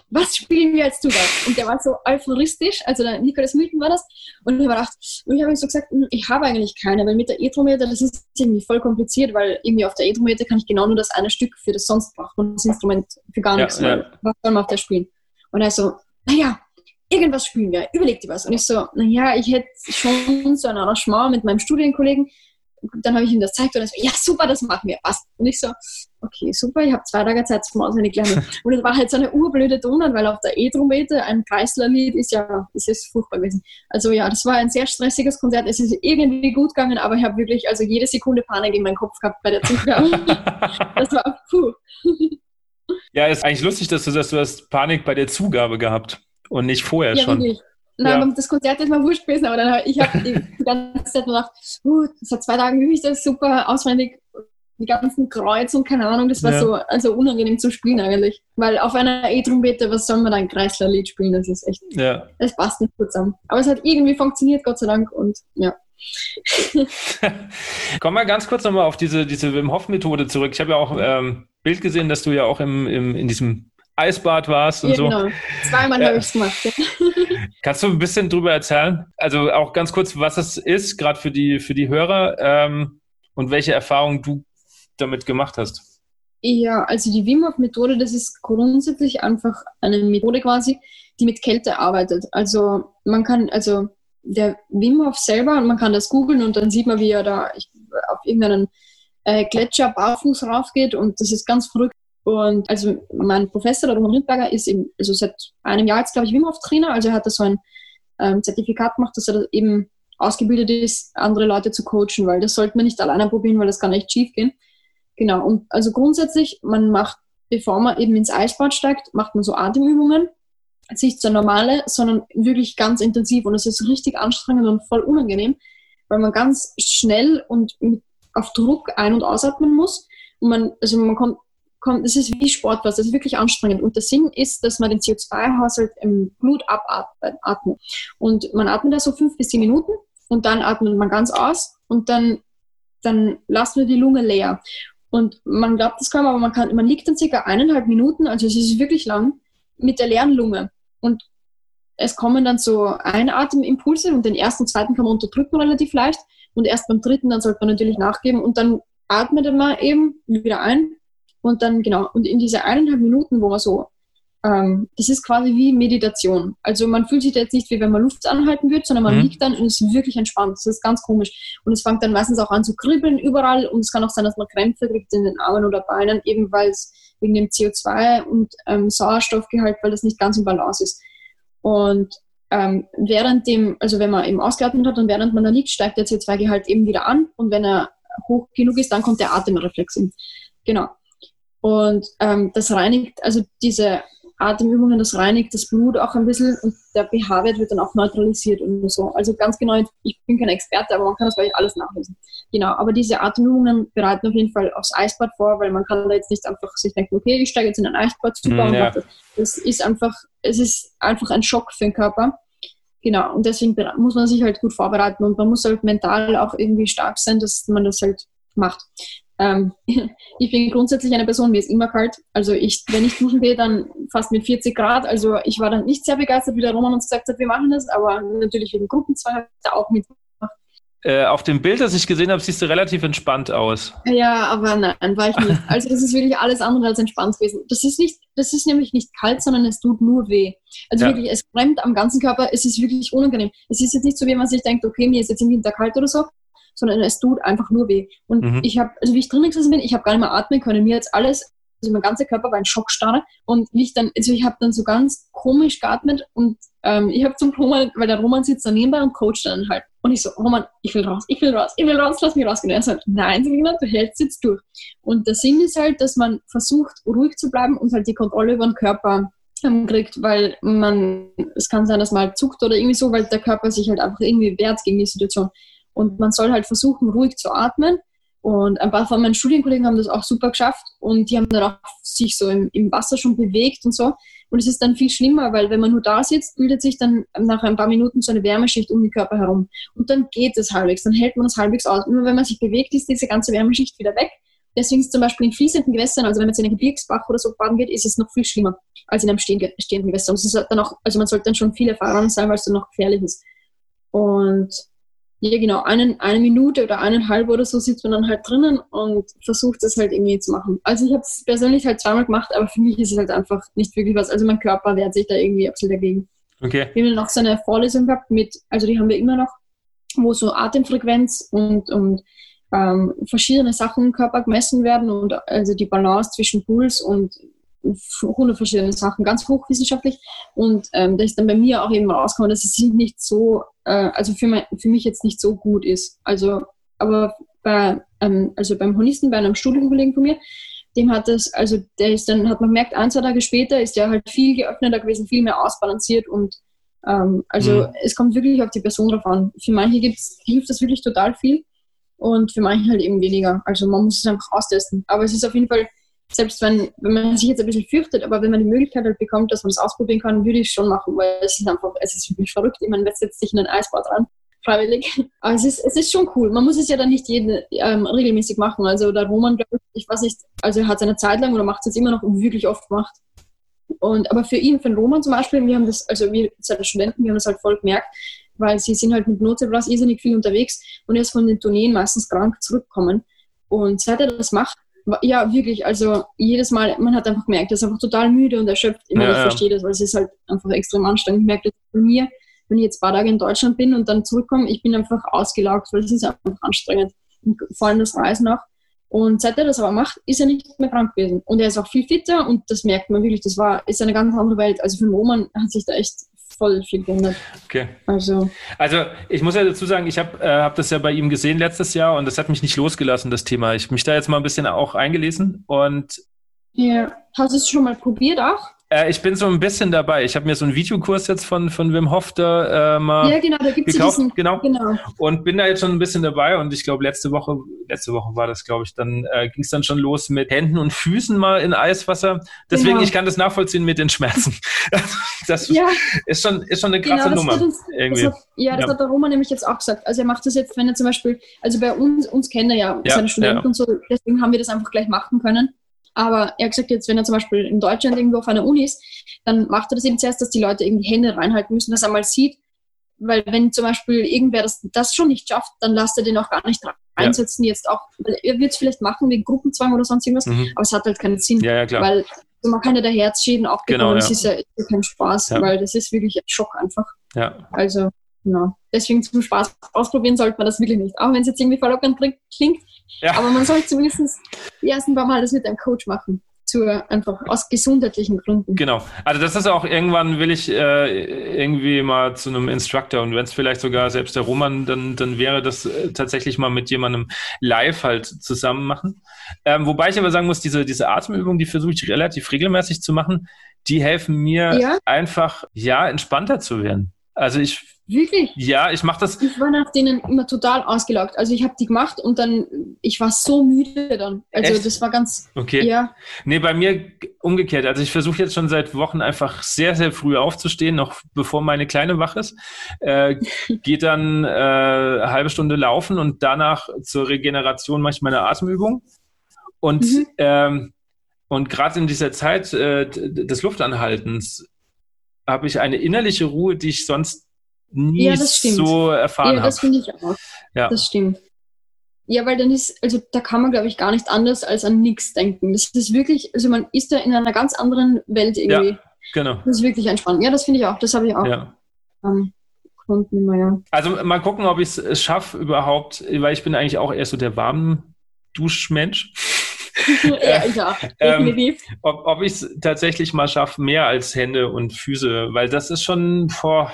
was spielen wir als Zugabe? Und der war so euphoristisch, also der Nikolaus Milton war das. Und ich habe gedacht, und ich habe ihm so gesagt, hm, ich habe eigentlich keine, weil mit der E-Trompete, das ist irgendwie voll kompliziert, weil irgendwie auf der E-Trompete kann ich genau nur das eine Stück, für das sonst braucht man das Instrument für gar nichts. Ja, ja. Was soll man auf der spielen? Und er so, naja, irgendwas spielen wir, überleg dir was. Und ich so, naja, ich hätte schon so ein Arrangement mit meinem Studienkollegen. Dann habe ich ihm das gezeigt und er so, ja, super, das machen wir, passt. Und ich so, okay, super, ich habe zwei Tage Zeit zum Auswendig lernen. Und es war halt so eine urblöde Tonart, weil auf der E-Trompete ein Kreisler-Lied ist ja, ist jetzt furchtbar gewesen. Also ja, das war ein sehr stressiges Konzert. Es ist irgendwie gut gegangen, aber ich habe wirklich also jede Sekunde Panik in meinem Kopf gehabt bei der Zugabe. das war puh. Ja, ist eigentlich lustig, dass du sagst, du hast Panik bei der Zugabe gehabt. Und nicht vorher ja, schon. Wirklich. Nein, ja. das Konzert ist mal wurscht gewesen, aber dann hab, ich habe die ganze Zeit gedacht, uh, seit zwei Tagen übe ich das super auswendig, die ganzen Kreuz und keine Ahnung, das war ja. so also unangenehm zu spielen eigentlich. Weil auf einer E-Trompete, was soll man da ein Kreisler-Lied spielen? Das ist echt, ja. das passt nicht zusammen. Aber es hat irgendwie funktioniert, Gott sei Dank, und ja. Komm mal ganz kurz nochmal auf diese, diese Wim Hof-Methode zurück. Ich habe ja auch ähm, Bild gesehen, dass du ja auch im, im, in diesem Eisbad warst und ja, so. Genau. Zweimal ja. habe ich es gemacht. Kannst du ein bisschen drüber erzählen? Also auch ganz kurz, was es ist, gerade für die, für die Hörer ähm, und welche Erfahrungen du damit gemacht hast. Ja, also die Wim Hof Methode, das ist grundsätzlich einfach eine Methode quasi, die mit Kälte arbeitet. Also man kann, also der Wim Hof selber, man kann das googeln und dann sieht man, wie er da auf irgendeinen äh, Gletscher barfuß raufgeht und das ist ganz verrückt. Und also mein Professor, der Roman Rindberger, ist eben, also seit einem Jahr jetzt, glaube ich, Wim Hof Trainer. Also er hat da so ein ähm, Zertifikat gemacht, dass er eben ausgebildet ist, andere Leute zu coachen, weil das sollte man nicht alleine probieren, weil das kann echt schief gehen. Genau. Und also grundsätzlich, man macht, bevor man eben ins Eisbad steigt, macht man so Atemübungen. Ist nicht so normale, sondern wirklich ganz intensiv. Und es ist richtig anstrengend und voll unangenehm, weil man ganz schnell und auf Druck ein- und ausatmen muss. Und man, also man kommt kommt, das ist wie Sport das ist wirklich anstrengend. Und der Sinn ist, dass man den CO2-Haushalt im Blut abatmet. Und man atmet da so fünf bis zehn Minuten und dann atmet man ganz aus und dann, dann lassen wir die Lunge leer. Und man glaubt das kaum, aber man, kann, man liegt dann circa eineinhalb Minuten, also es ist wirklich lang, mit der leeren Lunge. Und es kommen dann so Einatemimpulse und den ersten und zweiten kann man unterdrücken relativ leicht. Und erst beim dritten, dann sollte man natürlich nachgeben und dann atmet man eben wieder ein und dann, genau, und in diese eineinhalb Minuten, wo man so, ähm, das ist quasi wie Meditation. Also man fühlt sich jetzt nicht wie wenn man Luft anhalten würde, sondern man mhm. liegt dann und ist wirklich entspannt. Das ist ganz komisch. Und es fängt dann meistens auch an zu kribbeln überall und es kann auch sein, dass man Krämpfe kriegt in den Armen oder Beinen, eben weil es wegen dem CO2 und ähm, Sauerstoffgehalt, weil das nicht ganz im Balance ist. Und ähm, während dem, also wenn man eben ausgeatmet hat und während man da liegt, steigt der CO2-Gehalt eben wieder an und wenn er hoch genug ist, dann kommt der Atemreflex in. Genau. Und ähm, das reinigt, also diese Atemübungen, das reinigt das Blut auch ein bisschen und der pH-Wert wird dann auch neutralisiert und so. Also ganz genau, ich bin kein Experte, aber man kann das vielleicht alles nachlesen. Genau, aber diese Atemübungen bereiten auf jeden Fall aufs Eisbad vor, weil man kann da jetzt nicht einfach sich denken, okay, ich steige jetzt in ein Eisbad zu mm, ja. das. das ist einfach, es ist einfach ein Schock für den Körper. Genau, und deswegen muss man sich halt gut vorbereiten und man muss halt mental auch irgendwie stark sein, dass man das halt macht. Ähm, ich bin grundsätzlich eine Person, mir ist immer kalt. Also ich, wenn ich duschen gehe, dann fast mit 40 Grad. Also ich war dann nicht sehr begeistert, wie der Roman uns gesagt hat, wir machen das, aber natürlich wegen Gruppenzwang habe ich da auch mitgemacht. Äh, auf dem Bild, das ich gesehen habe, siehst du relativ entspannt aus. Ja, aber nein, war ich nicht. Also das ist wirklich alles andere als entspannt gewesen. Das ist nicht, das ist nämlich nicht kalt, sondern es tut nur weh. Also ja. wirklich, es brennt am ganzen Körper, es ist wirklich unangenehm. Es ist jetzt nicht so, wie man sich denkt, okay, mir ist jetzt im Winter kalt oder so, sondern es tut einfach nur weh. Und mhm. ich habe, also wie ich drin gesessen bin, ich habe gar nicht mehr atmen können. Mir jetzt alles, also mein ganzer Körper war ein Schockstarre. Und wie ich dann, also ich habe dann so ganz komisch geatmet und ähm, ich habe zum Roman, weil der Roman sitzt daneben bei und coacht dann halt. Und ich so, Mann, ich will raus, ich will raus, ich will raus, lass mich rausgehen. Und er sagt, nein, Selina, du hältst jetzt durch. Und der Sinn ist halt, dass man versucht, ruhig zu bleiben und halt die Kontrolle über den Körper ähm, kriegt, weil man, es kann sein, dass man halt zuckt oder irgendwie so, weil der Körper sich halt einfach irgendwie wehrt gegen die Situation. Und man soll halt versuchen, ruhig zu atmen. Und ein paar von meinen Studienkollegen haben das auch super geschafft und die haben dann auch sich so im, im Wasser schon bewegt und so. Und es ist dann viel schlimmer, weil wenn man nur da sitzt, bildet sich dann nach ein paar Minuten so eine Wärmeschicht um den Körper herum. Und dann geht es halbwegs, dann hält man es halbwegs aus. Nur wenn man sich bewegt, ist diese ganze Wärmeschicht wieder weg. Deswegen ist zum Beispiel in fließenden Gewässern, also wenn man jetzt in einen Gebirgsbach oder so baden geht, ist es noch viel schlimmer als in einem stehenden Gewässer. Und es ist dann auch, also man sollte dann schon viel erfahren sein, weil es dann noch gefährlich ist. Und ja, genau, einen, eine Minute oder eineinhalb oder so sitzt man dann halt drinnen und versucht das halt irgendwie zu machen. Also ich habe es persönlich halt zweimal gemacht, aber für mich ist es halt einfach nicht wirklich was. Also mein Körper wehrt sich da irgendwie absolut dagegen. Okay. Wir haben noch so eine Vorlesung gehabt mit, also die haben wir immer noch, wo so Atemfrequenz und, und ähm, verschiedene Sachen im Körper gemessen werden und also die Balance zwischen Puls und hundert verschiedene Sachen, ganz hochwissenschaftlich. Und ähm, da ist dann bei mir auch eben rausgekommen, dass es nicht so, äh, also für, mein, für mich jetzt nicht so gut ist. Also, aber bei, ähm, also beim Honisten, bei einem Studienkollegen von mir, dem hat das, also der ist dann, hat man gemerkt, ein, zwei Tage später ist der halt viel geöffneter gewesen, viel mehr ausbalanciert und ähm, also mhm. es kommt wirklich auf die Person drauf an. Für manche gibt's, hilft das wirklich total viel und für manche halt eben weniger. Also man muss es einfach austesten. Aber es ist auf jeden Fall selbst wenn, wenn man sich jetzt ein bisschen fürchtet, aber wenn man die Möglichkeit halt bekommt, dass man es ausprobieren kann, würde ich es schon machen, weil es ist einfach, es ist wirklich verrückt. Ich meine, setzt sich in ein Eisbad dran? Freiwillig. Aber es ist, es ist schon cool. Man muss es ja dann nicht jeden, ähm, regelmäßig machen. Also der Roman, glaube ich, ich weiß nicht, also er hat seine Zeit lang oder macht es jetzt immer noch wirklich oft gemacht. Und, aber für ihn, für den Roman zum Beispiel, wir haben das, also wir als Studenten, wir haben das halt voll gemerkt, weil sie sind halt mit Notebras irrsinnig viel unterwegs und er ist von den Tourneen meistens krank zurückgekommen. Und seit er das macht, ja, wirklich. Also jedes Mal, man hat einfach gemerkt, er ist einfach total müde und erschöpft. Immer, ja, ich verstehe das, weil es ist halt einfach extrem anstrengend. Ich merke das bei mir, wenn ich jetzt ein paar Tage in Deutschland bin und dann zurückkomme, ich bin einfach ausgelaugt, weil es ist einfach anstrengend. Und vor allem das Reisen auch. Und seit er das aber macht, ist er nicht mehr krank gewesen. Und er ist auch viel fitter und das merkt man wirklich. Das war, ist eine ganz andere Welt. Also für Roman hat sich da echt voll viel geändert. Okay. Also, also ich muss ja dazu sagen, ich habe äh, hab das ja bei ihm gesehen letztes Jahr und das hat mich nicht losgelassen, das Thema. Ich mich da jetzt mal ein bisschen auch eingelesen und. Ja, hast du es schon mal probiert auch? Äh, ich bin so ein bisschen dabei. Ich habe mir so einen Videokurs jetzt von, von Wim Hof da äh, mal ja, genau, da gibt's gekauft. Diesen, genau. genau. Und bin da jetzt schon ein bisschen dabei. Und ich glaube, letzte Woche, letzte Woche war das, glaube ich, dann äh, ging es dann schon los mit Händen und Füßen mal in Eiswasser. Deswegen, genau. ich kann das nachvollziehen mit den Schmerzen. das ja. ist, schon, ist schon eine krasse genau, Nummer. Uns, irgendwie. Hat, ja, das ja. hat der Roman nämlich jetzt auch gesagt. Also er macht das jetzt, wenn er zum Beispiel, also bei uns, uns kennt er ja, ja seine Studenten und so, deswegen haben wir das einfach gleich machen können. Aber er hat gesagt, jetzt, wenn er zum Beispiel in Deutschland irgendwo auf einer Uni ist, dann macht er das eben zuerst, dass die Leute irgendwie Hände reinhalten müssen, dass er mal sieht. Weil wenn zum Beispiel irgendwer das, das schon nicht schafft, dann lasst er den auch gar nicht reinsetzen. Ja. Jetzt auch, er wird es vielleicht machen wegen Gruppenzwang oder sonst irgendwas, mhm. aber es hat halt keinen Sinn. Ja, ja, klar. Weil man kann ja der Herzschäden auch bekommen. Genau, ja. Das ist ja, kein Spaß, weil das ist wirklich ein Schock einfach. Ja. Also, genau. Deswegen zum Spaß ausprobieren sollte man das wirklich nicht. Auch wenn es jetzt irgendwie verlockend klingt, ja. Aber man sollte zumindest die ersten paar Mal das mit einem Coach machen. Zu, einfach aus gesundheitlichen Gründen. Genau. Also das ist auch irgendwann will ich äh, irgendwie mal zu einem Instructor und wenn es vielleicht sogar selbst der Roman, dann, dann wäre das äh, tatsächlich mal mit jemandem live halt zusammen machen. Ähm, wobei ich aber sagen muss, diese, diese Atemübungen, die versuche ich relativ regelmäßig zu machen, die helfen mir ja? einfach, ja, entspannter zu werden. Also ich Wirklich? Ja, ich mache das. Ich war nach denen immer total ausgelaugt. Also ich habe die gemacht und dann, ich war so müde dann. Also Echt? das war ganz. Okay. Ja. Nee, bei mir umgekehrt. Also ich versuche jetzt schon seit Wochen einfach sehr, sehr früh aufzustehen, noch bevor meine Kleine wach ist. Äh, geht dann äh, eine halbe Stunde laufen und danach zur Regeneration mache ich meine Atemübung. Und, mhm. ähm, und gerade in dieser Zeit äh, des Luftanhaltens habe ich eine innerliche Ruhe, die ich sonst nie ja, so erfahren habe. Ja, das finde ich auch. Ja. Das stimmt. Ja, weil dann ist, also da kann man, glaube ich, gar nicht anders als an nichts denken. Das ist wirklich, also man ist da in einer ganz anderen Welt irgendwie. Ja, genau. Das ist wirklich entspannt. Ja, das finde ich auch. Das habe ich auch. Ja. Ähm, immer, ja. Also mal gucken, ob ich es schaffe überhaupt, weil ich bin eigentlich auch eher so der warmen Duschmensch. ja, definitiv. Ähm, ob ob ich es tatsächlich mal schaffe, mehr als Hände und Füße, weil das ist schon vor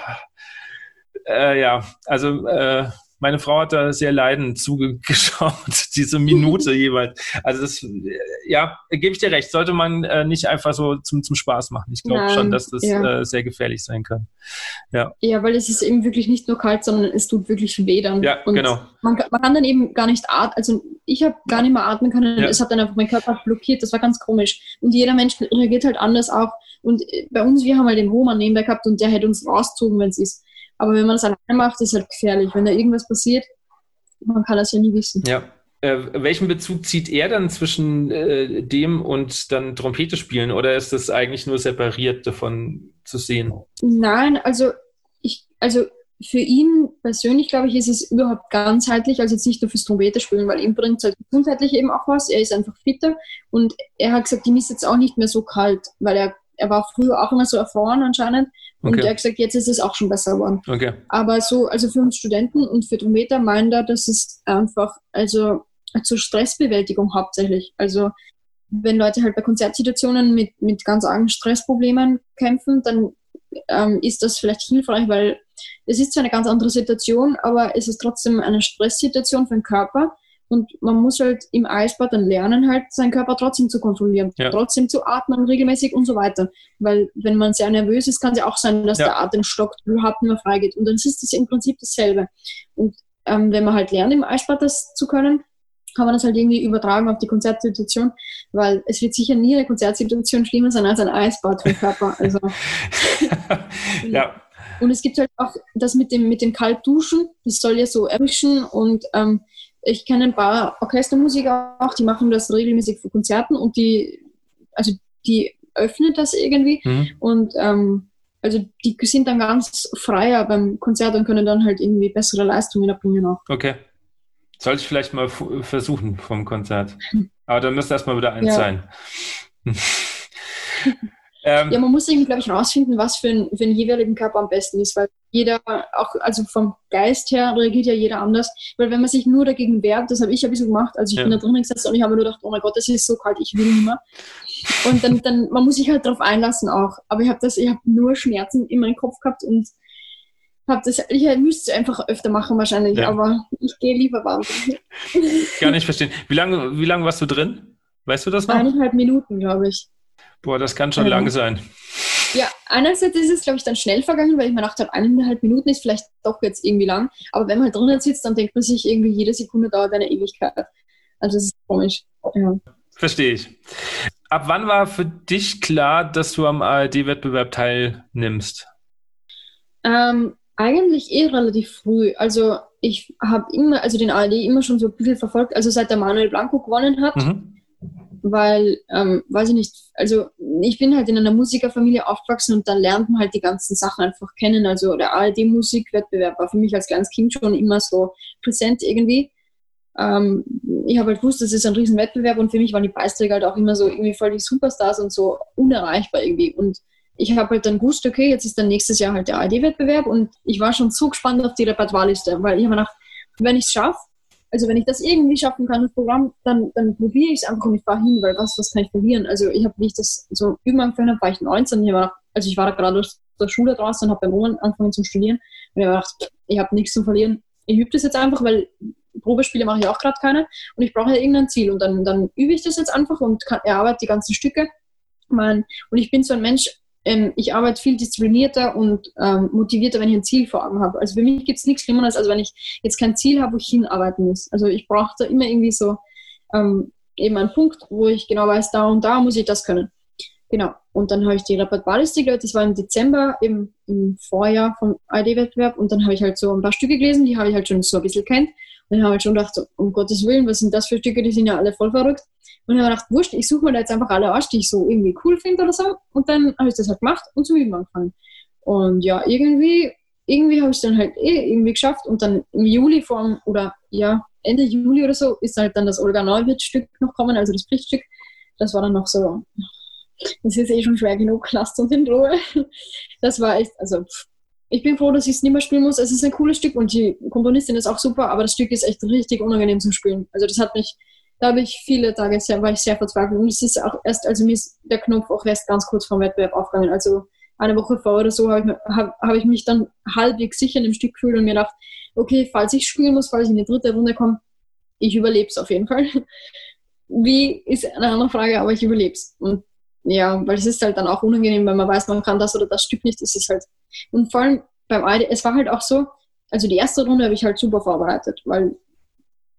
Äh, ja, also äh, meine Frau hat da sehr leidend zugeschaut, diese Minute jeweils. Also das, ja, gebe ich dir recht, sollte man äh, nicht einfach so zum, zum Spaß machen. Ich glaube schon, dass das ja. äh, sehr gefährlich sein kann. Ja. ja, weil es ist eben wirklich nicht nur kalt, sondern es tut wirklich weh dann. Ja, Und genau. Man, man, kann dann eben gar nicht atmen, also ich habe gar nicht mehr atmen können. Ja. Es hat dann einfach mein Körper blockiert, das war ganz komisch. Und jeder Mensch reagiert halt anders auch. Und äh, bei uns, wir haben halt den Roman nebenbei gehabt und der hätte uns rausgezogen, wenn es ist. Aber wenn man das alleine macht, ist halt gefährlich. Wenn da irgendwas passiert, man kann das ja nie wissen. Ja. Äh, welchen Bezug zieht er dann zwischen äh, dem und dann Trompete spielen oder ist das eigentlich nur separiert davon zu sehen? Nein, also ich, also für ihn persönlich, glaube ich, ist es überhaupt ganzheitlich, also jetzt nicht nur fürs Trompete spielen, weil ihm bringt es halt gesundheitlich eben auch was. Er ist einfach fitter und er hat gesagt, ihm ist jetzt auch nicht mehr so kalt, weil er, er war früher auch immer so erfroren anscheinend und okay. er hat gesagt, jetzt ist es auch schon besser geworden. Okay. Aber so, also für uns Studenten und für Trometer meint er, dass es einfach, also zur Stressbewältigung hauptsächlich. Also wenn Leute halt bei Konzertsituationen mit, mit ganz argen Stressproblemen kämpfen, dann ähm, ist das vielleicht hilfreich, weil es ist zwar eine ganz andere Situation, aber es ist trotzdem eine Stresssituation für den Körper. Und man muss halt im Eisbad dann lernen, halt seinen Körper trotzdem zu kontrollieren, ja. trotzdem zu atmen regelmäßig und so weiter. Weil wenn man sehr nervös ist, kann es ja auch sein, dass ja. der Atem stockt, überhaupt nicht mehr freigeht. Und dann ist das im Prinzip dasselbe. Und ähm, wenn man halt lernt, im Eisbad das zu können, kann man das halt irgendwie übertragen auf die Konzertsituation, weil es wird sicher nie eine Konzertsituation schlimmer sein als ein Eisbad für den Körper. Also. ja. Und es gibt halt auch das mit dem, mit dem Kaltduschen, das soll ja so erwischen und ähm, ich kenne ein paar Orchestermusiker auch, die machen das regelmäßig für Konzerten und die, also die öffnen das irgendwie mhm. und ähm, also die sind dann ganz freier beim Konzert und können dann halt irgendwie bessere Leistungen erbringen auch. Okay. Sollte ich vielleicht mal versuchen vom Konzert. Aber dann müsste erstmal wieder eins ja. sein. Ähm, ja, man muss irgendwie, glaube ich, rausfinden, was für, ein, für einen jeweiligen Körper am besten ist, weil jeder, auch also vom Geist her reagiert ja jeder anders. Weil wenn man sich nur dagegen wehrt, das habe ich ein bisschen gemacht, also ich ja. bin da drinnen gesessen und ich habe mir nur gedacht, oh mein Gott, das ist so kalt, ich will nicht mehr. Und dann, dann man muss sich halt darauf einlassen auch. Aber ich habe das, ich habe nur Schmerzen in meinem Kopf gehabt und habe das, ich müsste es einfach öfter machen wahrscheinlich, ja. aber ich gehe lieber warm. Gar nicht verstehen. Wie lange, wie lange warst du drin? Weißt du das noch? Eineinhalb Minuten, glaube ich. Boah, das kann schon ja. lang sein. Ja, einerseits ist es, glaube ich, dann schnell vergangen, weil ich mir gedacht habe, eineinhalb Minuten ist vielleicht doch jetzt irgendwie lang. Aber wenn man halt drinnen sitzt, dann denkt man sich irgendwie, jede Sekunde dauert eine Ewigkeit. Also das ist komisch. Ja. Verstehe ich. Ab wann war für dich klar, dass du am ARD-Wettbewerb teilnimmst? Ähm, eigentlich eh relativ früh. Also ich habe immer, also den ARD immer schon so ein bisschen verfolgt, also seit der Manuel Blanco gewonnen hat. Mhm weil, ähm, weiß ich nicht, also ich bin halt in einer Musikerfamilie aufgewachsen und dann lernt man halt die ganzen Sachen einfach kennen. Also der ARD-Musikwettbewerb war für mich als kleines Kind schon immer so präsent irgendwie. Ähm, ich habe halt gewusst, das ist ein Riesenwettbewerb und für mich waren die Preisträger halt auch immer so irgendwie voll die Superstars und so unerreichbar irgendwie. Und ich habe halt dann gewusst, okay, jetzt ist dann nächstes Jahr halt der ARD-Wettbewerb und ich war schon so gespannt auf die Repertoireliste, weil ich habe mir gedacht, wenn ich es schaffe, also wenn ich das irgendwie schaffen kann, das Programm, dann, dann probiere ich es einfach und ich fahre hin, weil was, was kann ich verlieren? Also ich habe, wie ich das so angefangen habe, war ich 19, ich war, also ich war da gerade aus der Schule draußen und habe beim Roman angefangen zu studieren und ich habe gedacht, ich habe nichts zu verlieren. Ich übe das jetzt einfach, weil Probespiele mache ich auch gerade keine und ich brauche ja irgendein Ziel und dann, dann übe ich das jetzt einfach und kann, erarbeite die ganzen Stücke. Mein, und ich bin so ein Mensch, ähm, ich arbeite viel disziplinierter und ähm, motivierter, wenn ich ein Ziel vor Augen habe. Also für mich gibt es nichts Schlimmeres, als wenn ich jetzt kein Ziel habe, wo ich hinarbeiten muss. Also ich brauche da immer irgendwie so ähm, eben einen Punkt, wo ich genau weiß, da und da muss ich das können. Genau. Und dann habe ich die Repertoireliste gehört, das war im Dezember, im, im Vorjahr vom ID-Wettbewerb. Und dann habe ich halt so ein paar Stücke gelesen, die habe ich halt schon so ein bisschen kennt. Dann habe ich schon gedacht, um Gottes Willen, was sind das für Stücke, die sind ja alle voll verrückt. Und dann habe ich gedacht, wurscht, ich suche mir da jetzt einfach alle aus, die ich so irgendwie cool finde oder so. Und dann habe ich das halt gemacht und zum Üben angefangen. Und ja, irgendwie, irgendwie habe ich es dann halt eh irgendwie geschafft. Und dann im Juli vor oder ja, Ende Juli oder so, ist halt dann das Olga Neuwirth-Stück noch gekommen, also das Pflichtstück. Das war dann noch so, das ist eh schon schwer genug, lasst uns in Ruhe. Das war echt, also ich bin froh, dass ich es nicht mehr spielen muss. Es ist ein cooles Stück und die Komponistin ist auch super, aber das Stück ist echt richtig unangenehm zum Spielen. Also das hat mich, da habe ich viele Tage sehr, war ich sehr verzweifelt. Und es ist auch erst, also mir ist der Knopf auch erst ganz kurz vom Wettbewerb aufgegangen. Also eine Woche vor oder so, habe ich, hab, hab ich mich dann halbwegs sicher in dem Stück gefühlt und mir gedacht, okay, falls ich spielen muss, falls ich in die dritte Runde komme, ich überlebe es auf jeden Fall. Wie ist eine andere Frage, aber ich überlebe es. Und ja, weil es ist halt dann auch unangenehm, wenn man weiß, man kann das oder das Stück nicht, ist es halt. Und vor allem beim ID, es war halt auch so, also die erste Runde habe ich halt super vorbereitet, weil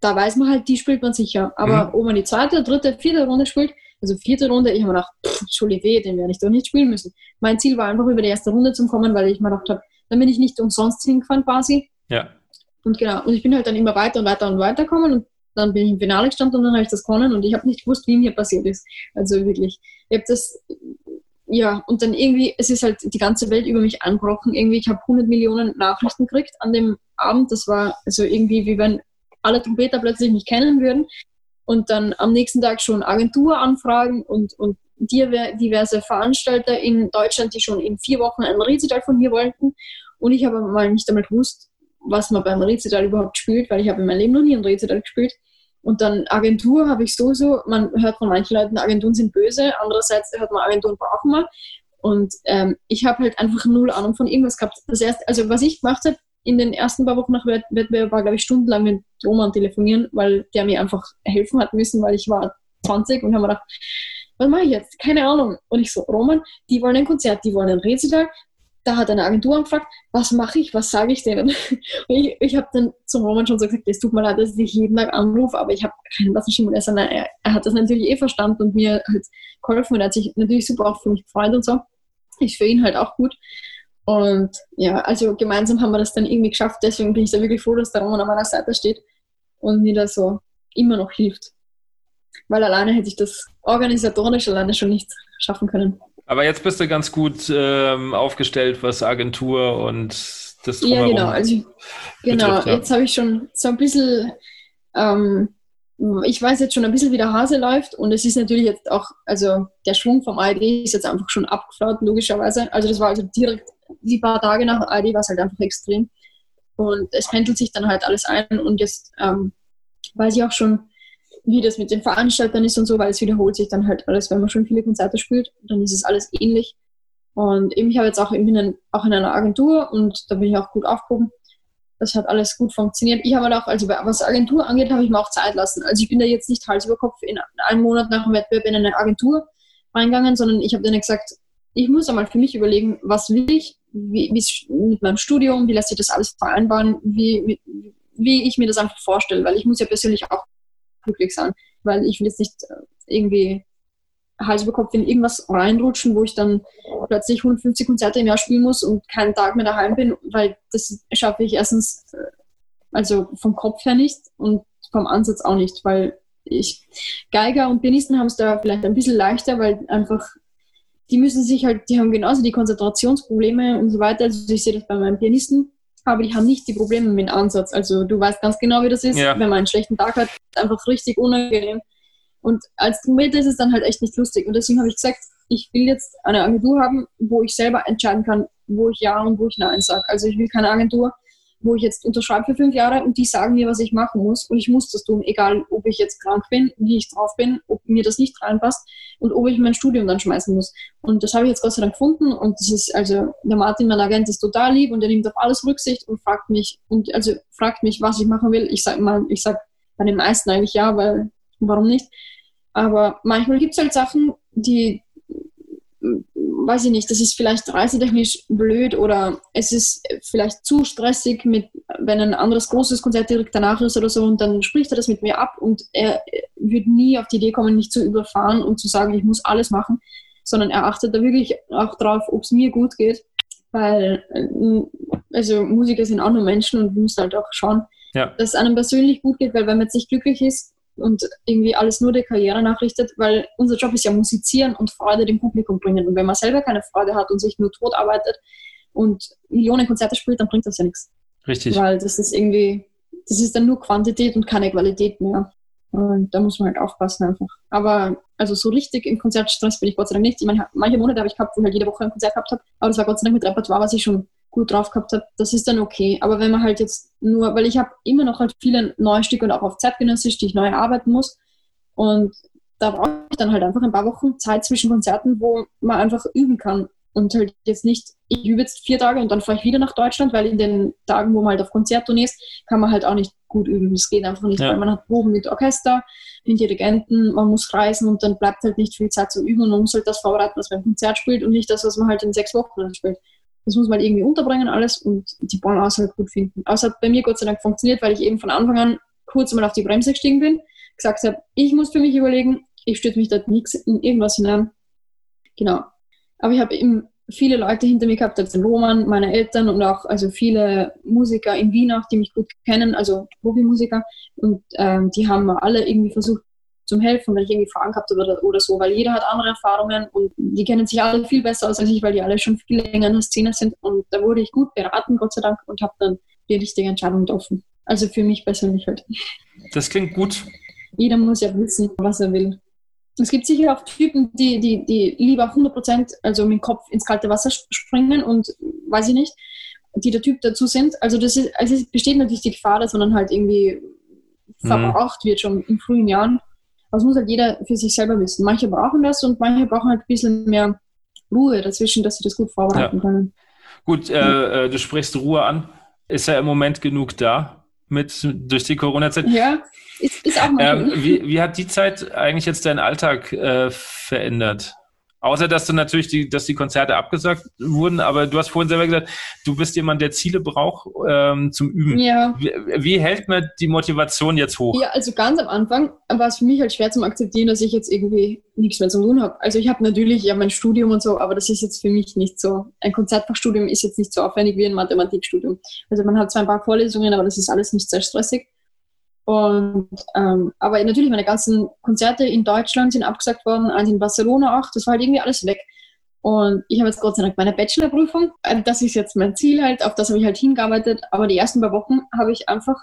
da weiß man halt, die spielt man sicher. Aber mhm. ob man die zweite, dritte, vierte Runde spielt, also vierte Runde, ich habe mir gedacht, Entschuldigung, den werde ich doch nicht spielen müssen. Mein Ziel war einfach über die erste Runde zu kommen, weil ich mir gedacht habe, dann bin ich nicht umsonst hingefahren quasi. Ja. Und genau, und ich bin halt dann immer weiter und weiter und weiter gekommen und dann bin ich im Finale gestanden und dann habe ich das gewonnen und ich habe nicht gewusst, wie mir passiert ist. Also wirklich, ich habe das, ja, und dann irgendwie, es ist halt die ganze Welt über mich angebrochen. Irgendwie, ich habe 100 Millionen Nachrichten gekriegt an dem Abend. Das war also irgendwie, wie wenn alle Trompeter plötzlich mich kennen würden. Und dann am nächsten Tag schon Agenturanfragen und, und diverse Veranstalter in Deutschland, die schon in vier Wochen ein Rezital von mir wollten. Und ich habe mal nicht einmal gewusst, was man beim Rezital überhaupt spielt, weil ich habe in meinem Leben noch nie ein Rezital gespielt. Und dann Agentur habe ich sowieso, man hört von manchen Leuten, Agenturen sind böse, andererseits hört man, Agenturen brauchen wir. Und ähm, ich habe halt einfach null Ahnung von irgendwas gehabt. Das erste, also was ich gemacht habe in den ersten paar Wochen nach Wettbewerb war, glaube ich, stundenlang mit Roman telefonieren, weil der mir einfach helfen hat müssen, weil ich war 20 und habe mir gedacht, was mache ich jetzt? Keine Ahnung. Und ich so, Roman, die wollen ein Konzert, die wollen ein Rezital, da hat eine Agentur angefragt, was mache ich, was sage ich denen? Und ich, ich habe dann zum Roman schon so gesagt, es tut mir leid, dass ich jeden Tag anrufe, aber ich habe keinen blassen Und er, sagt, er, er hat das natürlich eh verstanden und mir halt geholfen und er hat sich natürlich super auch für mich gefreut und so. Ist für ihn halt auch gut. Und ja, also gemeinsam haben wir das dann irgendwie geschafft. Deswegen bin ich da wirklich froh, dass der Roman an meiner Seite steht und mir da so immer noch hilft. Weil alleine hätte ich das organisatorisch alleine schon nicht schaffen können. Aber jetzt bist du ganz gut ähm, aufgestellt, was Agentur und das Drumherum Ja, genau. Also, genau, betrifft, ja. jetzt habe ich schon so ein bisschen, ähm, ich weiß jetzt schon ein bisschen, wie der Hase läuft und es ist natürlich jetzt auch, also der Schwung vom ARD ist jetzt einfach schon abgeflaut, logischerweise. Also das war also direkt, die paar Tage nach ARD war es halt einfach extrem. Und es pendelt sich dann halt alles ein und jetzt ähm, weiß ich auch schon, wie das mit den Veranstaltern ist und so, weil es wiederholt sich dann halt alles, wenn man schon viele Konzerte spielt, dann ist es alles ähnlich. Und eben, ich habe jetzt auch, ich auch in einer Agentur und da bin ich auch gut aufgehoben. Das hat alles gut funktioniert. Ich habe halt auch, also was Agentur angeht, habe ich mir auch Zeit lassen. Also ich bin da jetzt nicht Hals über Kopf in einem Monat nach dem Wettbewerb in eine Agentur reingegangen, sondern ich habe dann gesagt, ich muss einmal für mich überlegen, was will ich, wie mit meinem Studium, wie lässt sich das alles vereinbaren, wie, wie, wie ich mir das einfach vorstelle, weil ich muss ja persönlich auch glücklich sein, weil ich will jetzt nicht äh, irgendwie Hals über Kopf in irgendwas reinrutschen, wo ich dann plötzlich 150 Konzerte im Jahr spielen muss und keinen Tag mehr daheim bin, weil das schaffe ich erstens, äh, also vom Kopf her nicht und vom Ansatz auch nicht, weil ich, Geiger und Pianisten haben es da vielleicht ein bisschen leichter, weil einfach, die müssen sich halt, die haben genauso die Konzentrationsprobleme und so weiter. Also ich sehe das bei meinen Pianisten, aber die haben nicht die Probleme mit dem Ansatz. Also du weißt ganz genau, wie das ist, ja. wenn man einen schlechten Tag hat, einfach richtig unangenehm. Und als Trompeter ist es dann halt echt nicht lustig. Und deswegen habe ich gesagt, ich will jetzt eine Agentur haben, wo ich selber entscheiden kann, wo ich Ja und wo ich Nein sage. Also ich will keine Agentur, wo ich jetzt unterschreibe für fünf Jahre und die sagen mir, was ich machen muss und ich muss das tun, egal ob ich jetzt krank bin, wie ich drauf bin, ob mir das nicht reinpasst und ob ich mein Studium dann schmeißen muss. Und das habe ich jetzt Gott sei Dank gefunden und das ist, also der Martin, mein Agent, ist total lieb und er nimmt auf alles Rücksicht und fragt mich, und also fragt mich, was ich machen will. Ich sage mal, ich sage bei den meisten eigentlich ja, weil warum nicht? Aber manchmal gibt es halt Sachen, die weiß ich nicht, das ist vielleicht reisetechnisch blöd oder es ist vielleicht zu stressig, mit, wenn ein anderes großes Konzert direkt danach ist oder so und dann spricht er das mit mir ab und er wird nie auf die Idee kommen, mich zu überfahren und zu sagen, ich muss alles machen, sondern er achtet da wirklich auch drauf, ob es mir gut geht, weil also Musiker sind auch nur Menschen und wir müssen halt auch schauen, ja. dass es einem persönlich gut geht, weil wenn man jetzt nicht glücklich ist, und irgendwie alles nur der Karriere nachrichtet, weil unser Job ist ja musizieren und Freude dem Publikum bringen. Und wenn man selber keine Freude hat und sich nur tot arbeitet und Millionen Konzerte spielt, dann bringt das ja nichts. Richtig. Weil das ist irgendwie, das ist dann nur Quantität und keine Qualität mehr. Und da muss man halt aufpassen einfach. Aber also so richtig im Konzertstress bin ich Gott sei Dank nicht. Ich meine, manche Monate habe ich gehabt, wo ich halt jede Woche ein Konzert gehabt habe, aber das war Gott sei Dank mit Repertoire, was ich schon gut drauf gehabt habe, das ist dann okay. Aber wenn man halt jetzt nur, weil ich habe immer noch halt viele neue Stücke und auch auf zeitgenössisch, die ich neu arbeiten muss. Und da brauche ich dann halt einfach ein paar Wochen Zeit zwischen Konzerten, wo man einfach üben kann. und halt jetzt nicht, ich übe jetzt vier Tage und dann fahre ich wieder nach Deutschland, weil in den Tagen, wo man halt auf Konzerttournee ist, kann man halt auch nicht gut üben. Das geht einfach nicht, ja. weil man hat Proben mit Orchester, mit Dirigenten, man muss reisen und dann bleibt halt nicht viel Zeit zum Üben und man muss halt das vorbereiten, was beim Konzert spielt und nicht das, was man halt in sechs Wochen spielt. Das muss man halt irgendwie unterbringen alles und die Balance halt gut finden. Es hat bei mir Gott sei Dank funktioniert, weil ich eben von Anfang an kurz mal auf die Bremse gestiegen bin, gesagt habe, ich muss für mich überlegen, ich stürze mich dort nichts in irgendwas hinein. Genau. Aber ich habe eben viele Leute hinter mir gehabt, also Roman, meine Eltern und auch also viele Musiker in Wien auch, die mich gut kennen, also Profimusiker. Und ähm, die haben alle irgendwie versucht zum Helfen, wenn ich irgendwie Fragen gehabt habe oder, oder so, weil jeder hat andere Erfahrungen und die kennen sich alle viel besser aus als ich, weil die alle schon viel länger in der Szene sind. Und da wurde ich gut beraten, Gott sei Dank, und habe dann die richtige Entscheidung getroffen. Also für mich persönlich halt. Das klingt gut. Jeder muss ja wissen, was er will. Es gibt sicher auch Typen, die, die, die lieber 100 Prozent, also mit dem Kopf ins kalte Wasser springen und weiß ich nicht, die der Typ dazu sind. Also das ist, also es besteht natürlich die Gefahr, dass man dann halt irgendwie mhm. verbraucht wird schon in frühen Jahren. Aber das muss halt jeder für sich selber wissen. Manche brauchen das und manche brauchen halt ein bisschen mehr Ruhe dazwischen, dass sie das gut vorbereiten ja. können. Gut, äh, äh, du sprichst Ruhe an. Ist ja im Moment genug da mit durch die Corona-Zeit? Ja, ist, ist auch mal ähm, wie, wie hat die Zeit eigentlich jetzt deinen Alltag äh, verändert? Außer dass du natürlich die, dass die Konzerte abgesagt wurden, aber du hast vorhin selber gesagt, du bist jemand, der Ziele braucht ähm, zum Üben. Ja. Wie, wie, hält man die Motivation jetzt hoch? Ja, also ganz am Anfang war es für mich halt schwer zu akzeptieren, dass ich jetzt irgendwie nichts mehr zu tun habe. Also ich habe natürlich ja mein Studium und so, aber das ist jetzt für mich nicht so. Ein Konzertfachstudium ist jetzt nicht so aufwendig wie ein Mathematikstudium. Also man hat zwar ein paar Vorlesungen, aber das ist alles nicht sehr stressig. Und, ähm, aber natürlich, meine ganzen Konzerte in Deutschland sind abgesagt worden, eins in Barcelona auch, das war halt irgendwie alles weg. Und ich habe jetzt Gott sei Dank meine Bachelorprüfung. Also das ist jetzt mein Ziel halt, auf das habe ich halt hingearbeitet. Aber die ersten paar Wochen habe ich einfach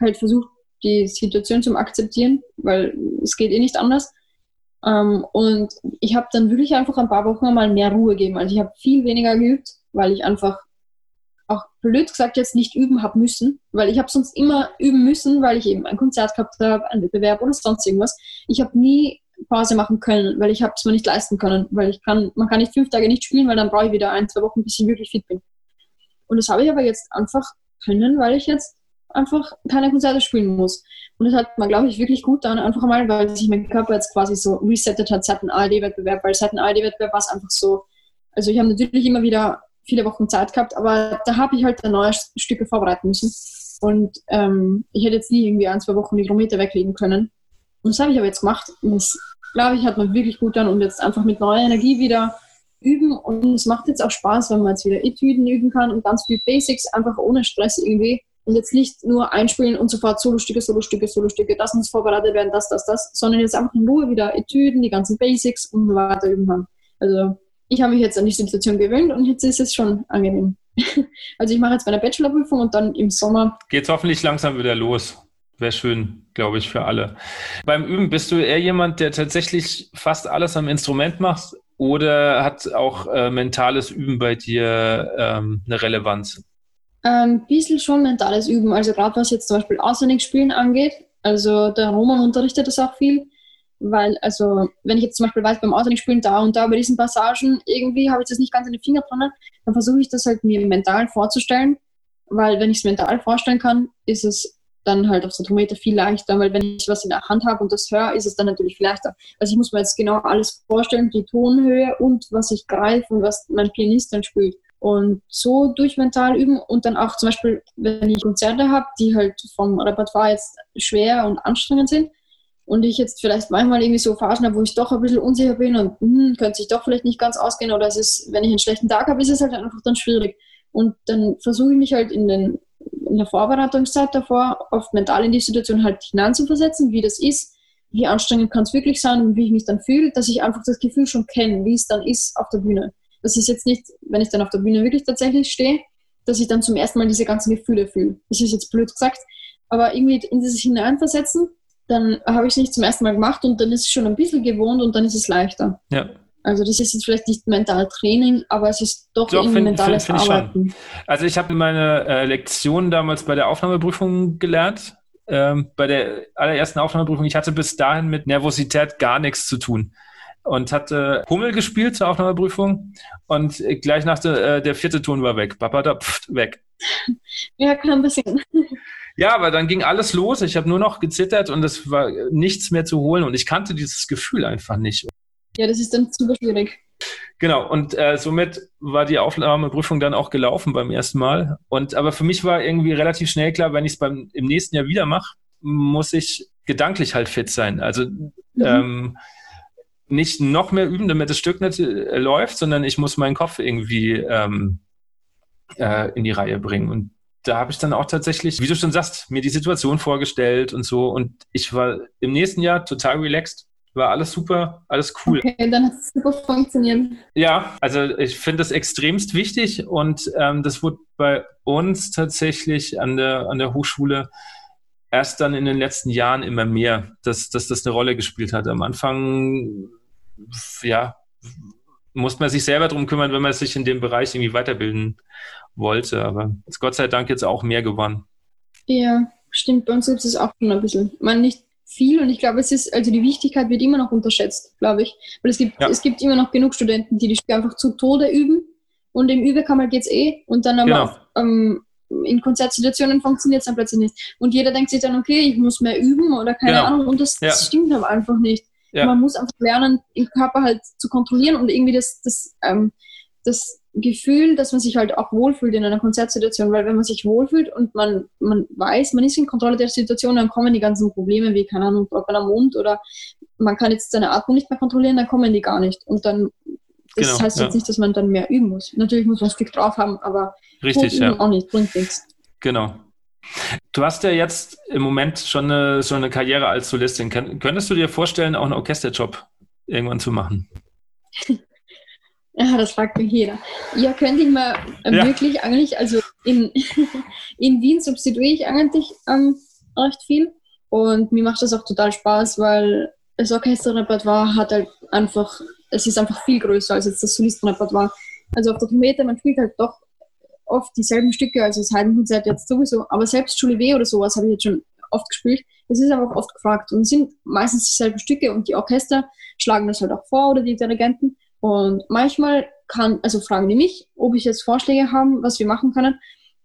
halt versucht, die Situation zu akzeptieren, weil es geht eh nicht anders. Ähm, und ich habe dann wirklich einfach ein paar Wochen mal mehr Ruhe gegeben. Also ich habe viel weniger geübt, weil ich einfach blöd gesagt jetzt nicht üben habe müssen, weil ich habe sonst immer üben müssen, weil ich eben ein Konzert gehabt habe, einen Wettbewerb oder sonst irgendwas. Ich habe nie Pause machen können, weil ich habe es mir nicht leisten können, weil ich kann, man kann nicht fünf Tage nicht spielen, weil dann brauche ich wieder ein, zwei Wochen, bis ich wirklich fit bin. Und das habe ich aber jetzt einfach können, weil ich jetzt einfach keine Konzerte spielen muss. Und das hat mir, glaube ich, wirklich gut dann einfach mal, weil sich mein Körper jetzt quasi so resettet hat seit dem ARD-Wettbewerb, weil seit dem ARD-Wettbewerb war es einfach so, also ich habe natürlich immer wieder viele Wochen Zeit gehabt, aber da habe ich halt neue Stücke vorbereiten müssen. Und ähm, ich hätte jetzt nie irgendwie ein, zwei Wochen die Kilometer weglegen können. Und das habe ich aber jetzt gemacht. Und das, glaube ich, hat mir wirklich gut an und jetzt einfach mit neuer Energie wieder üben. Und es macht jetzt auch Spaß, wenn man jetzt wieder Etüden üben kann und ganz viel Basics, einfach ohne Stress irgendwie. Und jetzt nicht nur einspielen und sofort Solostücke, Solostücke, Solostücke, das muss vorbereitet werden, das, das, das, sondern jetzt einfach in Ruhe wieder Etüden, die ganzen Basics und weiter üben kann. Also ich habe mich jetzt an die Situation gewöhnt und jetzt ist es schon angenehm. Also ich mache jetzt meine Bachelorprüfung und dann im Sommer. Geht hoffentlich langsam wieder los. Wäre schön, glaube ich, für alle. Beim Üben bist du eher jemand, der tatsächlich fast alles am Instrument macht oder hat auch äh, mentales Üben bei dir ähm, eine Relevanz? Ein bisschen schon mentales Üben. Also gerade was jetzt zum Beispiel Auswendigspielen angeht. Also der Roman unterrichtet das auch viel weil, also, wenn ich jetzt zum Beispiel weiß, beim Auswendigspielen da und da bei diesen Passagen, irgendwie habe ich das nicht ganz in den Finger dran, dann versuche ich das halt mir mental vorzustellen, weil wenn ich es mental vorstellen kann, ist es dann halt auf Trompete viel leichter, weil wenn ich was in der Hand habe und das höre, ist es dann natürlich viel leichter. Also ich muss mir jetzt genau alles vorstellen, die Tonhöhe und was ich greife und was mein Pianist dann spielt. Und so durch mental üben und dann auch zum Beispiel, wenn ich Konzerte habe, die halt vom Repertoire jetzt schwer und anstrengend sind, und ich jetzt vielleicht manchmal irgendwie so Phasen habe, wo ich doch ein bisschen unsicher bin und hm, könnte sich doch vielleicht nicht ganz ausgehen oder es ist, wenn ich einen schlechten Tag habe, ist es halt einfach dann schwierig. Und dann versuche ich mich halt in, den, in der Vorbereitungszeit davor oft mental in die Situation halt hineinzuversetzen, wie das ist, wie anstrengend kann es wirklich sein und wie ich mich dann fühle, dass ich einfach das Gefühl schon kenne, wie es dann ist auf der Bühne. Das ist jetzt nicht, wenn ich dann auf der Bühne wirklich tatsächlich stehe, dass ich dann zum ersten Mal diese ganzen Gefühle fühle. Das ist jetzt blöd gesagt, aber irgendwie in dieses Hineinversetzen dann habe ich es nicht zum ersten Mal gemacht und dann ist es schon ein bisschen gewohnt und dann ist es leichter. Ja. Also das ist jetzt vielleicht nicht mental Training, aber es ist doch, doch irgendwie mentales find, find Arbeiten. Ich also ich habe meine äh, Lektion damals bei der Aufnahmeprüfung gelernt. Ähm, bei der allerersten Aufnahmeprüfung, ich hatte bis dahin mit Nervosität gar nichts zu tun. und hatte Hummel gespielt zur Aufnahmeprüfung und gleich nach der, äh, der vierte Ton war weg. Papa da, pft, weg. Ja, kann ein bisschen. Ja, aber dann ging alles los. Ich habe nur noch gezittert und es war nichts mehr zu holen und ich kannte dieses Gefühl einfach nicht. Ja, das ist dann super schwierig. Genau, und äh, somit war die Aufnahmeprüfung dann auch gelaufen beim ersten Mal. Und aber für mich war irgendwie relativ schnell klar, wenn ich es beim im nächsten Jahr wieder mache, muss ich gedanklich halt fit sein. Also mhm. ähm, nicht noch mehr üben, damit das Stück nicht äh, läuft, sondern ich muss meinen Kopf irgendwie ähm, äh, in die Reihe bringen. Und da habe ich dann auch tatsächlich, wie du schon sagst, mir die Situation vorgestellt und so. Und ich war im nächsten Jahr total relaxed. War alles super, alles cool. Okay, dann hat es super funktioniert. Ja, also ich finde das extremst wichtig und ähm, das wurde bei uns tatsächlich an der, an der Hochschule erst dann in den letzten Jahren immer mehr, dass, dass das eine Rolle gespielt hat. Am Anfang, ja, musste man sich selber drum kümmern, wenn man sich in dem Bereich irgendwie weiterbilden wollte. Aber ist Gott sei Dank jetzt auch mehr geworden. Ja, stimmt. Bei uns gibt es auch schon ein bisschen. Man nicht viel und ich glaube, es ist, also die Wichtigkeit wird immer noch unterschätzt, glaube ich. Weil es gibt, ja. es gibt immer noch genug Studenten, die die Stücke einfach zu Tode üben und im Übekammer geht es eh und dann aber genau. ähm, in Konzertsituationen funktioniert es dann plötzlich nicht. Und jeder denkt sich dann, okay, ich muss mehr üben oder keine genau. Ahnung und das, ja. das stimmt aber einfach nicht. Ja. Man muss einfach lernen, den Körper halt zu kontrollieren und irgendwie das, das, ähm, das Gefühl, dass man sich halt auch wohlfühlt in einer Konzertsituation, weil wenn man sich wohlfühlt und man, man weiß, man ist in Kontrolle der Situation, dann kommen die ganzen Probleme wie, keine Ahnung, am Mund oder man kann jetzt seine Atmung nicht mehr kontrollieren, dann kommen die gar nicht. Und dann, das genau, heißt jetzt nicht, dass man dann mehr üben muss. Natürlich muss man ein Stück drauf haben, aber Richtig, ja. auch nicht, bringt nichts. Genau. Du hast ja jetzt im Moment schon eine, schon eine Karriere als Solistin. Könntest du dir vorstellen, auch einen Orchesterjob irgendwann zu machen? Ja, das fragt mich jeder. Ja, könnte ich mal äh, ja. wirklich eigentlich, also in, in Wien substituiere ich eigentlich ähm, recht viel und mir macht das auch total Spaß, weil das Orchesterrepertoire hat halt einfach, es ist einfach viel größer als jetzt das Solistenrepertoire. Also auf der Trompete, man spielt halt doch oft dieselben Stücke, also das Heidenkonzert jetzt sowieso, aber selbst Schule W oder sowas habe ich jetzt schon oft gespielt. Es ist einfach oft gefragt und es sind meistens dieselben Stücke und die Orchester schlagen das halt auch vor oder die Dirigenten und manchmal kann, also fragen die mich, ob ich jetzt Vorschläge habe, was wir machen können.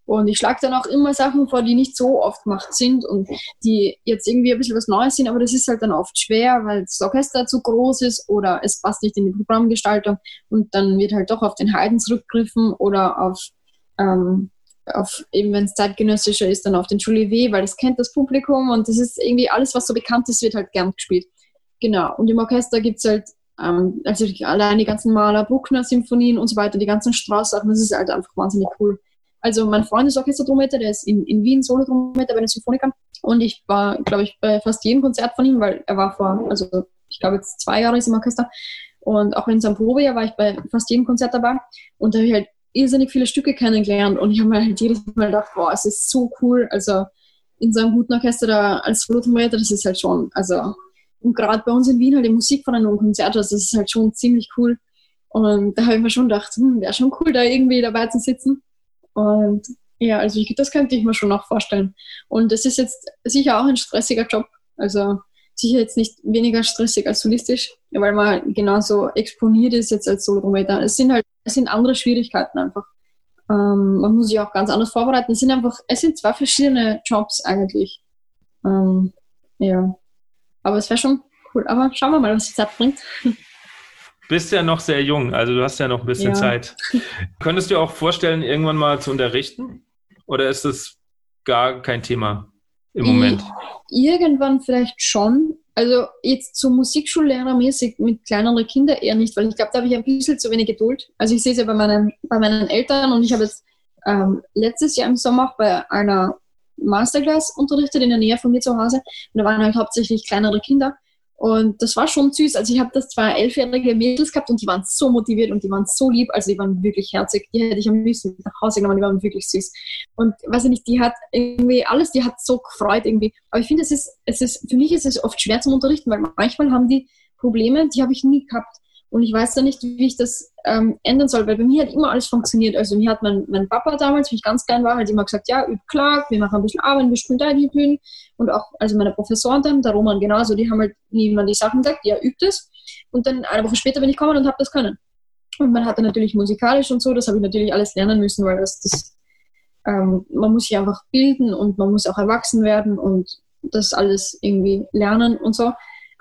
Und ich schlage dann auch immer Sachen vor, die nicht so oft gemacht sind und die jetzt irgendwie ein bisschen was Neues sind, aber das ist halt dann oft schwer, weil das Orchester zu groß ist oder es passt nicht in die Programmgestaltung und dann wird halt doch auf den Haydn zurückgegriffen oder auf, ähm, auf eben wenn es zeitgenössischer ist, dann auf den Julie weil das kennt das Publikum und das ist irgendwie alles, was so bekannt ist, wird halt gern gespielt. Genau. Und im Orchester gibt es halt ähm, also allein die ganzen Maler, Bruckner Symphonien und so weiter, die ganzen Strauss-Sachen, das ist halt einfach wahnsinnig cool. Also mein Freund ist Orchestertrometer, der ist in, in Wien Solo-Trometer bei den Symphonikern und ich war, glaube ich, bei fast jedem Konzert von ihm, weil er war vor, also ich glaube jetzt zwei Jahre ist im Orchester und auch in seinem Probejahr war ich bei fast jedem Konzert dabei und da habe ich halt irrsinnig viele Stücke kennengelernt und ich habe mir halt jedes Mal gedacht, boah, es ist so cool, also in so einem guten Orchester da als Solo-Trometer, das ist halt schon, also und gerade bei uns in Wien halt die Musikverein und Konzerte, das ist halt schon ziemlich cool. Und da habe ich mir schon gedacht, hm, wäre schon cool, da irgendwie dabei zu sitzen. Und ja, also ich, das könnte ich mir schon auch vorstellen. Und es ist jetzt sicher auch ein stressiger Job. Also sicher jetzt nicht weniger stressig als solistisch, weil man genauso exponiert ist jetzt als Solotrometer. Es sind halt, es sind andere Schwierigkeiten einfach. Ähm, man muss sich auch ganz anders vorbereiten. Es sind einfach, es sind zwei verschiedene Jobs eigentlich. Ähm, ja. Aber es wäre schon cool. Aber schauen wir mal, was die Zeit bringt. Bist ja noch sehr jung, also du hast ja noch ein bisschen ja. Zeit. Könntest du dir auch vorstellen, irgendwann mal zu unterrichten? Oder ist das gar kein Thema im Moment? Irgendwann vielleicht schon. Also jetzt so Musikschullehrermäßig mit kleineren Kindern eher nicht, weil ich glaube, da habe ich ein bisschen zu wenig Geduld. Also ich sehe es ja bei meinen, bei meinen Eltern und ich habe jetzt ähm, letztes Jahr im Sommer auch bei einer Masterclass unterrichtet in der Nähe von mir zu Hause. Und da waren halt hauptsächlich kleinere Kinder. Und das war schon süß. Also ich habe das zwei elfjährige Mädels gehabt und die waren so motiviert und die waren so lieb. Also die waren wirklich herzig. Die hätte ich am liebsten nach Hause genommen. Die waren wirklich süß. Und weiß ich nicht, die hat irgendwie alles, die hat so gefreut irgendwie. Aber ich finde, es ist, es ist, für mich ist es oft schwer zum Unterrichten, weil manchmal haben die Probleme, die habe ich nie gehabt. Und ich weiß da nicht, wie ich das ähm, ändern soll, weil bei mir hat immer alles funktioniert. Also mir hat mein, mein Papa damals, wie ich ganz klein war, halt immer gesagt, ja, üb klar, wir machen ein bisschen Arbeit, wir spielen da die Bühnen. Und auch, also meine Professoren dann, der Roman genauso, die haben halt niemand die Sachen gesagt, ja, übt es. Und dann eine Woche später bin ich gekommen und habe das können. Und man hatte natürlich musikalisch und so, das habe ich natürlich alles lernen müssen, weil das, das ähm, man muss sich einfach bilden und man muss auch erwachsen werden und das alles irgendwie lernen und so.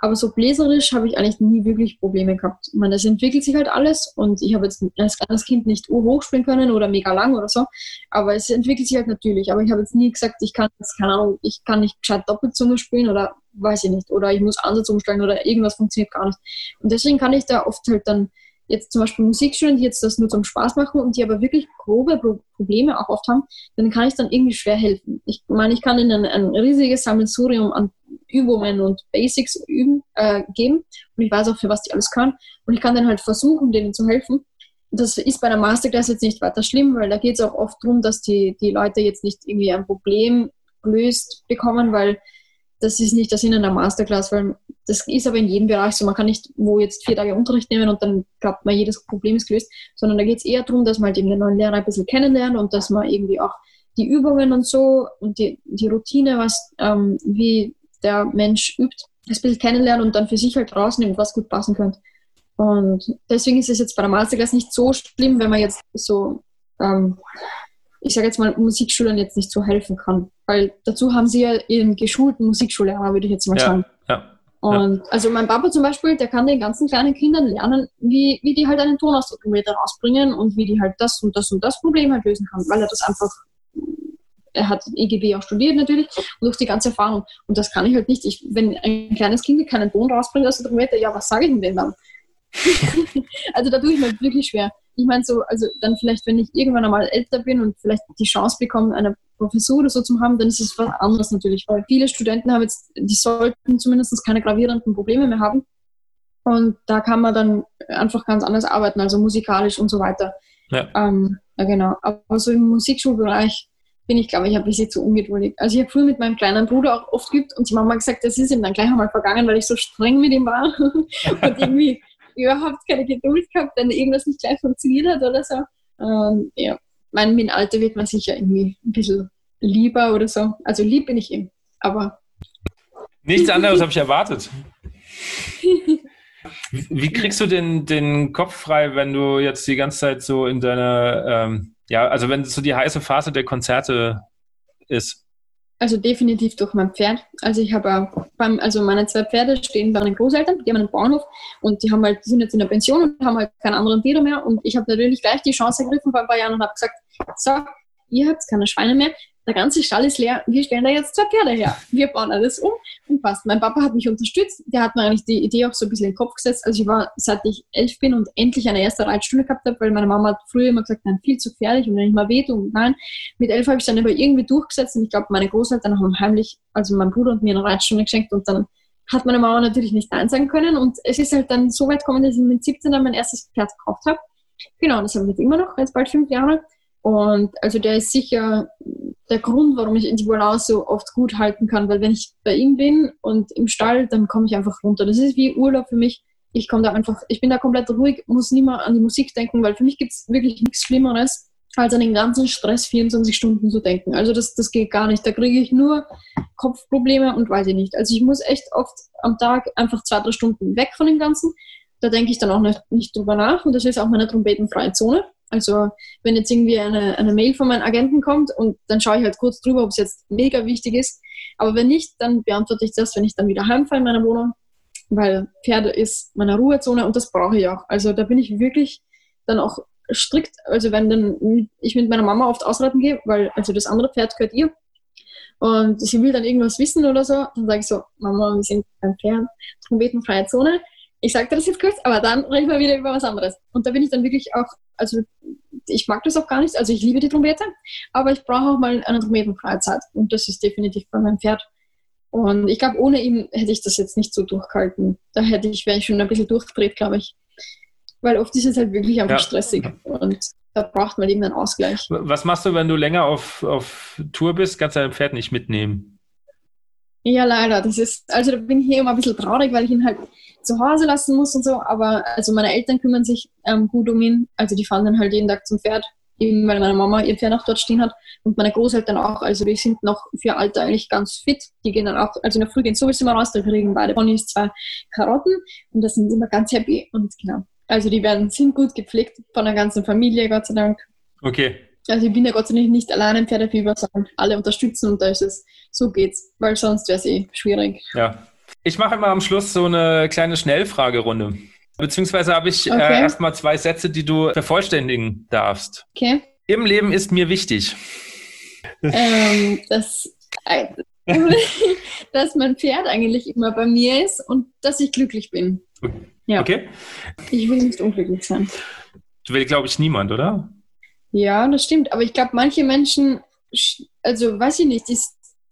Aber so bläserisch habe ich eigentlich nie wirklich Probleme gehabt. Ich meine, es entwickelt sich halt alles und ich habe jetzt als kleines Kind nicht hoch spielen können oder mega lang oder so, aber es entwickelt sich halt natürlich. Aber ich habe jetzt nie gesagt, ich kann jetzt, keine Ahnung, ich kann nicht gescheit Doppelzunge spielen oder weiß ich nicht, oder ich muss Ansatz umsteigen oder irgendwas funktioniert gar nicht. Und deswegen kann ich da oft halt dann jetzt zum Beispiel Musikschulen, die jetzt das nur zum Spaß machen und die aber wirklich grobe Probleme auch oft haben, dann kann ich dann irgendwie schwer helfen. Ich meine, ich kann ihnen ein, riesiges Sammelsurium an Übungen und Basics üben, äh, geben und ich weiß auch, für was die alles können und ich kann dann halt versuchen, denen zu helfen. Das ist bei der Masterclass jetzt nicht weiter schlimm, weil da geht es auch oft darum, dass die, die Leute jetzt nicht irgendwie ein Problem gelöst bekommen, weil das ist nicht der Sinn einer Masterclass, weil das ist aber in jedem Bereich so. Man kann nicht wo jetzt vier Tage Unterricht nehmen und dann glaubt man, jedes Problem ist gelöst, sondern da geht es eher darum, dass man halt eben den neuen Lehrer ein bisschen kennenlernt und dass man irgendwie auch die Übungen und so und die, die Routine, was ähm, wie der Mensch übt, ein bisschen kennenlernt und dann für sich halt rausnimmt, was gut passen könnte. Und deswegen ist es jetzt bei der Masterclass nicht so schlimm, wenn man jetzt so ähm, ich sage jetzt mal, Musikschülern jetzt nicht so helfen kann. Weil dazu haben sie ja ihren geschulten Musikschullehrer, würde ich jetzt mal ja, sagen. Ja, und ja. also mein Papa zum Beispiel, der kann den ganzen kleinen Kindern lernen, wie, wie die halt einen Tonausdruckmeter rausbringen und wie die halt das und das und das Problem halt lösen kann, weil er das einfach, er hat EGB auch studiert natürlich und durch die ganze Erfahrung. Und das kann ich halt nicht. Ich, wenn ein kleines Kind keinen Ton rausbringt aus dem Tonometer, ja, was sage ich denn dann? also da tue ich mir wirklich schwer ich meine so, also dann vielleicht, wenn ich irgendwann einmal älter bin und vielleicht die Chance bekomme, eine Professur oder so zu haben, dann ist es was anderes natürlich, weil viele Studenten haben jetzt, die sollten zumindest keine gravierenden Probleme mehr haben. Und da kann man dann einfach ganz anders arbeiten, also musikalisch und so weiter. Ja, ähm, ja genau. Aber so im Musikschulbereich bin ich, glaube ich, ein bisschen zu ungeduldig. Also ich habe früher mit meinem kleinen Bruder auch oft geübt und die Mama gesagt, das ist ihm dann gleich einmal vergangen, weil ich so streng mit ihm war und irgendwie überhaupt keine Geduld gehabt, wenn irgendwas nicht gleich funktioniert hat oder so. Ähm, ja, mein, mit Alter wird man sicher irgendwie ein bisschen lieber oder so. Also lieb bin ich ihm, aber. Nichts anderes habe ich erwartet. Wie kriegst du den, den Kopf frei, wenn du jetzt die ganze Zeit so in deiner, ähm, ja, also wenn so die heiße Phase der Konzerte ist? Also definitiv durch mein Pferd. Also ich habe beim, also meine zwei Pferde stehen bei meinen Großeltern, die haben einen Bauernhof und die haben halt, die sind jetzt in der Pension und haben halt keinen anderen Tiere mehr. Und ich habe natürlich gleich die Chance ergriffen vor ein paar Jahren und habe gesagt, so, ihr habt keine Schweine mehr, der ganze Stall ist leer, wir stellen da jetzt zwei Pferde her. Wir bauen alles um und passt. Mein Papa hat mich unterstützt, der hat mir eigentlich die Idee auch so ein bisschen in den Kopf gesetzt. Also ich war, seit ich elf bin und endlich eine erste Reitstunde gehabt habe, weil meine Mama hat früher immer gesagt, nein, viel zu gefährlich und wenn ich mal wehtue, nein. Mit elf habe ich dann aber irgendwie durchgesetzt und ich glaube, meine Großeltern haben heimlich, also mein Bruder und mir eine Reitstunde geschenkt und dann hat meine Mama natürlich nicht Nein sagen können und es ist halt dann so weit gekommen, dass ich mit 17 dann mein erstes Pferd gekauft habe. Genau, das habe ich jetzt immer noch, jetzt bald fünf Jahre. Und also der ist sicher der Grund, warum ich die Balance so oft gut halten kann, weil wenn ich bei ihm bin und im Stall, dann komme ich einfach runter. Das ist wie Urlaub für mich. Ich komme da einfach, ich bin da komplett ruhig, muss nie mehr an die Musik denken, weil für mich gibt es wirklich nichts Schlimmeres, als an den ganzen Stress 24 Stunden zu denken. Also das, das geht gar nicht. Da kriege ich nur Kopfprobleme und weiß ich nicht. Also ich muss echt oft am Tag einfach zwei, drei Stunden weg von dem Ganzen. Da denke ich dann auch nicht, nicht drüber nach und das ist auch meine trompetenfreie Zone. Also wenn jetzt irgendwie eine, eine Mail von meinem Agenten kommt und dann schaue ich halt kurz drüber, ob es jetzt mega wichtig ist. Aber wenn nicht, dann beantworte ich das, wenn ich dann wieder heimfahre in meiner Wohnung, weil Pferde ist meine Ruhezone und das brauche ich auch. Also da bin ich wirklich dann auch strikt. Also wenn dann ich mit meiner Mama oft ausreiten gehe, weil also das andere Pferd gehört ihr und sie will dann irgendwas wissen oder so, dann sage ich so, Mama, wir sind beim Pferd, trompetenfreie Zone. Ich sage dir das jetzt kurz, aber dann reden wir wieder über was anderes. Und da bin ich dann wirklich auch also ich mag das auch gar nicht, also ich liebe die Trompete, aber ich brauche auch mal eine trompetenfreie Zeit und das ist definitiv bei meinem Pferd. Und ich glaube, ohne ihn hätte ich das jetzt nicht so durchgehalten. Da hätte ich, wäre ich schon ein bisschen durchgedreht, glaube ich. Weil oft ist es halt wirklich einfach ja. stressig und da braucht man irgendeinen Ausgleich. Was machst du, wenn du länger auf, auf Tour bist? Kannst du dein Pferd nicht mitnehmen? Ja, leider. Das ist, also da bin ich hier immer ein bisschen traurig, weil ich ihn halt zu Hause lassen muss und so. Aber also meine Eltern kümmern sich ähm, gut um ihn. Also die fahren dann halt jeden Tag zum Pferd, eben weil meine Mama ihr Pferd auch dort stehen hat und meine Großeltern auch. Also die sind noch für Alter eigentlich ganz fit. Die gehen dann auch, also in der Früh gehen sowieso immer raus, da kriegen beide Ponys zwei Karotten und da sind sie immer ganz happy. Und genau. Also die werden, sind gut gepflegt von der ganzen Familie, Gott sei Dank. Okay. Also ich bin ja Gott sei Dank nicht alleine im Pferdefieber, sondern alle unterstützen und da ist es, so geht's, weil sonst wäre es eh schwierig. Ja. Ich mache immer am Schluss so eine kleine Schnellfragerunde. Beziehungsweise habe ich äh, okay. äh, erstmal zwei Sätze, die du vervollständigen darfst. Okay. Im Leben ist mir wichtig. Ähm, dass, äh, dass mein Pferd eigentlich immer bei mir ist und dass ich glücklich bin. Ja. Okay. Ich will nicht unglücklich sein. Du will, glaube ich, niemand, oder? Ja, das stimmt. Aber ich glaube, manche Menschen, also weiß ich nicht, die,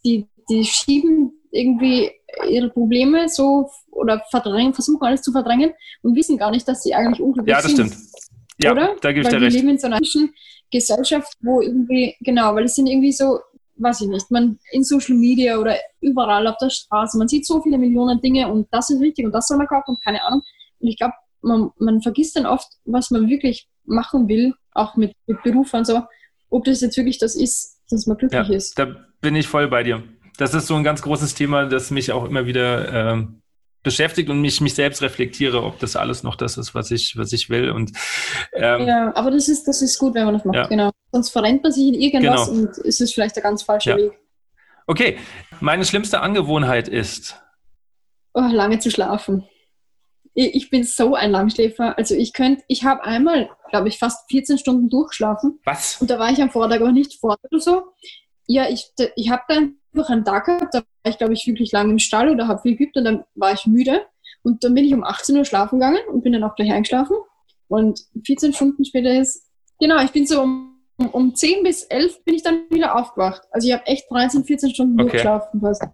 die, die schieben irgendwie ihre Probleme so oder verdrängen, versuchen alles zu verdrängen und wissen gar nicht, dass sie eigentlich unglücklich sind. Ja, das sind. stimmt. Ja, oder? da gebe ich dir recht. Wir leben in so einer Gesellschaft, wo irgendwie, genau, weil es sind irgendwie so, weiß ich nicht, man in Social Media oder überall auf der Straße, man sieht so viele Millionen Dinge und das ist wichtig und das soll man kaufen und keine Ahnung. Und ich glaube, man, man vergisst dann oft, was man wirklich machen will, auch mit, mit Beruf und so, ob das jetzt wirklich das ist, dass man glücklich ja, ist. Da bin ich voll bei dir. Das ist so ein ganz großes Thema, das mich auch immer wieder äh, beschäftigt und mich, mich selbst reflektiere, ob das alles noch das ist, was ich, was ich will. Und, ähm, ja, aber das ist, das ist gut, wenn man das macht, ja. genau. Sonst verrennt man sich in irgendwas genau. und ist es vielleicht der ganz falsche ja. Weg. Okay, meine schlimmste Angewohnheit ist? Oh, lange zu schlafen ich bin so ein Langschläfer. Also ich könnte, ich habe einmal, glaube ich, fast 14 Stunden durchgeschlafen. Was? Und da war ich am Vortag aber nicht fort oder so. Ja, ich, ich habe dann einfach einen Tag gehabt, da war ich, glaube ich, wirklich lange im Stall oder habe viel geübt und dann war ich müde. Und dann bin ich um 18 Uhr schlafen gegangen und bin dann auch gleich eingeschlafen. Und 14 Stunden später ist, genau, ich bin so um, um 10 bis 11 bin ich dann wieder aufgewacht. Also ich habe echt 13, 14 Stunden okay. durchgeschlafen fast.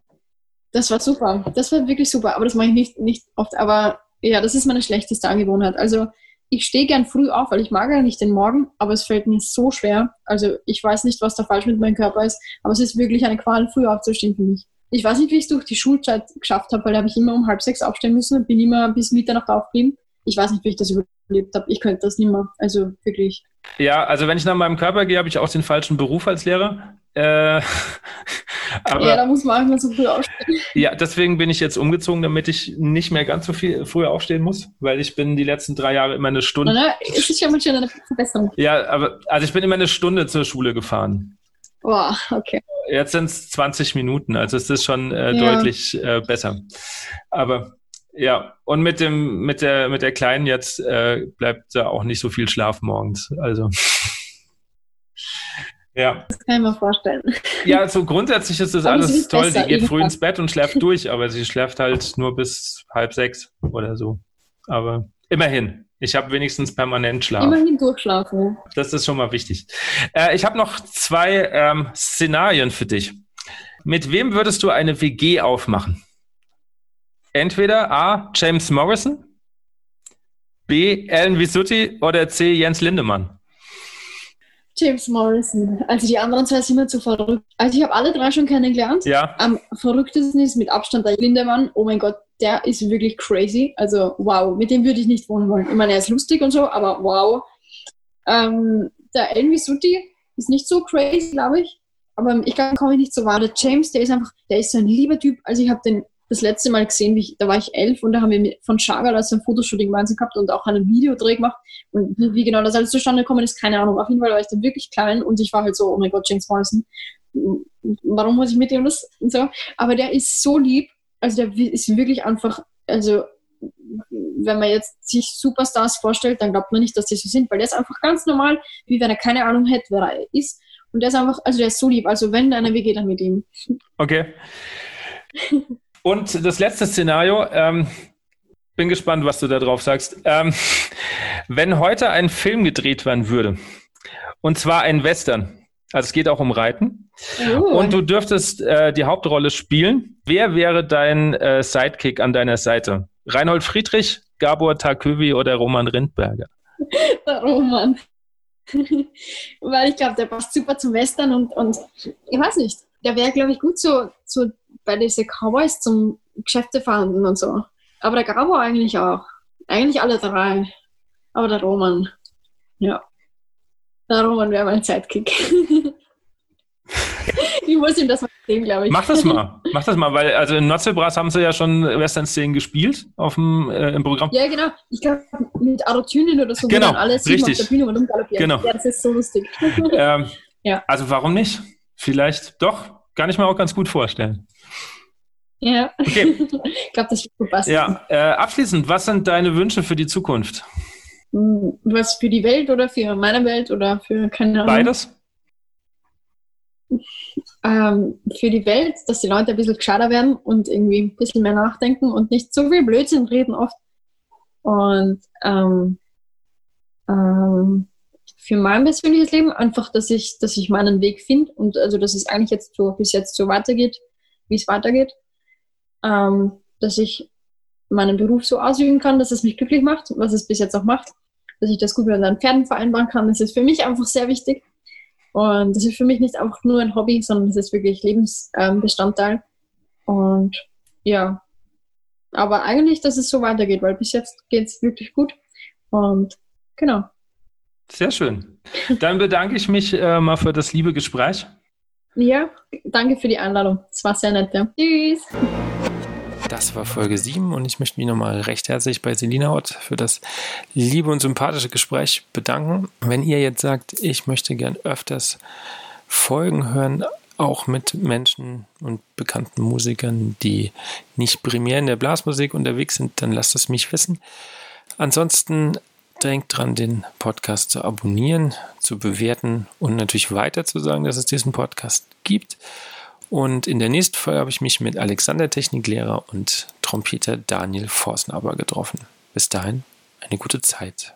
Das war super. Das war wirklich super. Aber das mache ich nicht, nicht oft. Aber ja, das ist meine schlechteste Angewohnheit. Also ich stehe gern früh auf, weil ich mag ja nicht den Morgen, aber es fällt mir so schwer. Also ich weiß nicht, was da falsch mit meinem Körper ist, aber es ist wirklich eine Qual, früh aufzustehen für mich. Ich weiß nicht, wie ich es durch die Schulzeit geschafft habe, weil da habe ich immer um halb sechs aufstehen müssen und bin immer bis Mitternacht aufgeblieben. Ich weiß nicht, wie ich das überlebt habe. Ich könnte das nicht mehr. Also wirklich. Ja, also wenn ich nach meinem Körper gehe, habe ich auch den falschen Beruf als Lehrer. Äh, aber, ja, da muss man irgendwann so früh aufstehen. Ja, deswegen bin ich jetzt umgezogen, damit ich nicht mehr ganz so viel früher aufstehen muss, weil ich bin die letzten drei Jahre immer eine Stunde. Na, ist ja schon eine Verbesserung. Ja, aber also ich bin immer eine Stunde zur Schule gefahren. Boah, okay. Jetzt sind es 20 Minuten, also es ist schon äh, ja. deutlich äh, besser. Aber ja, und mit dem, mit der, mit der Kleinen jetzt äh, bleibt da auch nicht so viel Schlaf morgens. Also. Ja. Das kann ich mir vorstellen. Ja, so grundsätzlich ist das aber alles toll. Besser, die geht früh ins Bett und schläft durch, aber sie schläft halt nur bis halb sechs oder so. Aber immerhin. Ich habe wenigstens permanent Schlaf. Immerhin durchschlafen. Das ist schon mal wichtig. Äh, ich habe noch zwei ähm, Szenarien für dich. Mit wem würdest du eine WG aufmachen? Entweder A. James Morrison, B. Alan Visuti oder C. Jens Lindemann. James Morrison. Also die anderen zwei sind mir zu verrückt. Also ich habe alle drei schon kennengelernt. Ja. Am verrücktesten ist mit Abstand der Lindemann. Oh mein Gott, der ist wirklich crazy. Also wow, mit dem würde ich nicht wohnen wollen. Ich meine, er ist lustig und so, aber wow. Ähm, der Elmi Suti ist nicht so crazy, glaube ich. Aber ich glaube, komme ich nicht so wahr. Der James, der ist einfach, der ist so ein lieber Typ. Also ich habe den das letzte Mal gesehen, ich, da war ich elf und da haben wir von Chagall also ein Fotoshooting gemeinsam gehabt und auch einen Videodreh gemacht. Und wie, genau das alles zustande gekommen ist, keine Ahnung. Auf jeden Fall war ich dann wirklich klein und ich war halt so, oh mein Gott, James Morrison, warum muss ich mit ihm das und so. Aber der ist so lieb, also der ist wirklich einfach, also wenn man jetzt sich Superstars vorstellt, dann glaubt man nicht, dass die so sind, weil der ist einfach ganz normal, wie wenn er keine Ahnung hätte, wer er ist. Und der ist einfach, also der ist so lieb. Also wenn einer, wie geht er mit ihm? Okay. Und das letzte Szenario, ähm, bin gespannt, was du da drauf sagst. Ähm, wenn heute ein Film gedreht werden würde, und zwar ein Western, also es geht auch um Reiten, oh. und du dürftest äh, die Hauptrolle spielen, wer wäre dein äh, Sidekick an deiner Seite? Reinhold Friedrich, Gabor Tarkövi oder Roman Rindberger? Der Roman. Weil ich glaube, der passt super zum Western und, und ich weiß nicht. Der wäre, glaube ich, gut so, so bei diesen Cowboys zum Geschäfte fahren und so. Aber der Gabo eigentlich auch. Eigentlich alle drei. Aber der Roman. Ja. Der Roman wäre mein Sidekick. ich muss ihm das mal sehen, glaube ich. Mach das mal. Mach das mal, weil also in Notzelbrass haben sie ja schon Western-Szenen gespielt auf dem, äh, im Programm. Ja, genau. Ich glaube, mit Arotynen oder so, genau, alles richtig. auf der Bühne. Genau. Ja, das ist so lustig. ähm, Ja. Also warum nicht? Vielleicht doch. Kann ich mir auch ganz gut vorstellen. ja. Okay. ich glaube, das wird gut passen. Ja, äh, abschließend, was sind deine Wünsche für die Zukunft? Hm, Was für die Welt oder für meine Welt oder für keine Ahnung. Beides? ähm, für die Welt, dass die Leute ein bisschen gescheiter werden und irgendwie ein bisschen mehr nachdenken und nicht so viel Blödsinn reden oft. Und ähm, ähm, für mein persönliches Leben einfach, dass ich, dass ich meinen Weg finde und also, dass es eigentlich jetzt so bis jetzt so weitergeht, wie es weitergeht. Ähm, dass ich meinen Beruf so ausüben kann, dass es mich glücklich macht, was es bis jetzt auch macht. Dass ich das gut mit meinen Pferden vereinbaren kann, das ist für mich einfach sehr wichtig. Und das ist für mich nicht einfach nur ein Hobby, sondern es ist wirklich Lebensbestandteil. Und ja, aber eigentlich, dass es so weitergeht, weil bis jetzt geht es wirklich gut. Und genau. Sehr schön. Dann bedanke ich mich äh, mal für das liebe Gespräch. Ja, danke für die Einladung. Es war sehr nett. Ja. Tschüss. Das war Folge 7 und ich möchte mich nochmal recht herzlich bei Selina Ott für das liebe und sympathische Gespräch bedanken. Wenn ihr jetzt sagt, ich möchte gern öfters Folgen hören, auch mit Menschen und bekannten Musikern, die nicht primär in der Blasmusik unterwegs sind, dann lasst es mich wissen. Ansonsten denkt dran, den Podcast zu abonnieren, zu bewerten und natürlich weiter zu sagen, dass es diesen Podcast gibt. Und in der nächsten Folge habe ich mich mit Alexander Techniklehrer und Trompeter Daniel Forsnaber getroffen. Bis dahin, eine gute Zeit.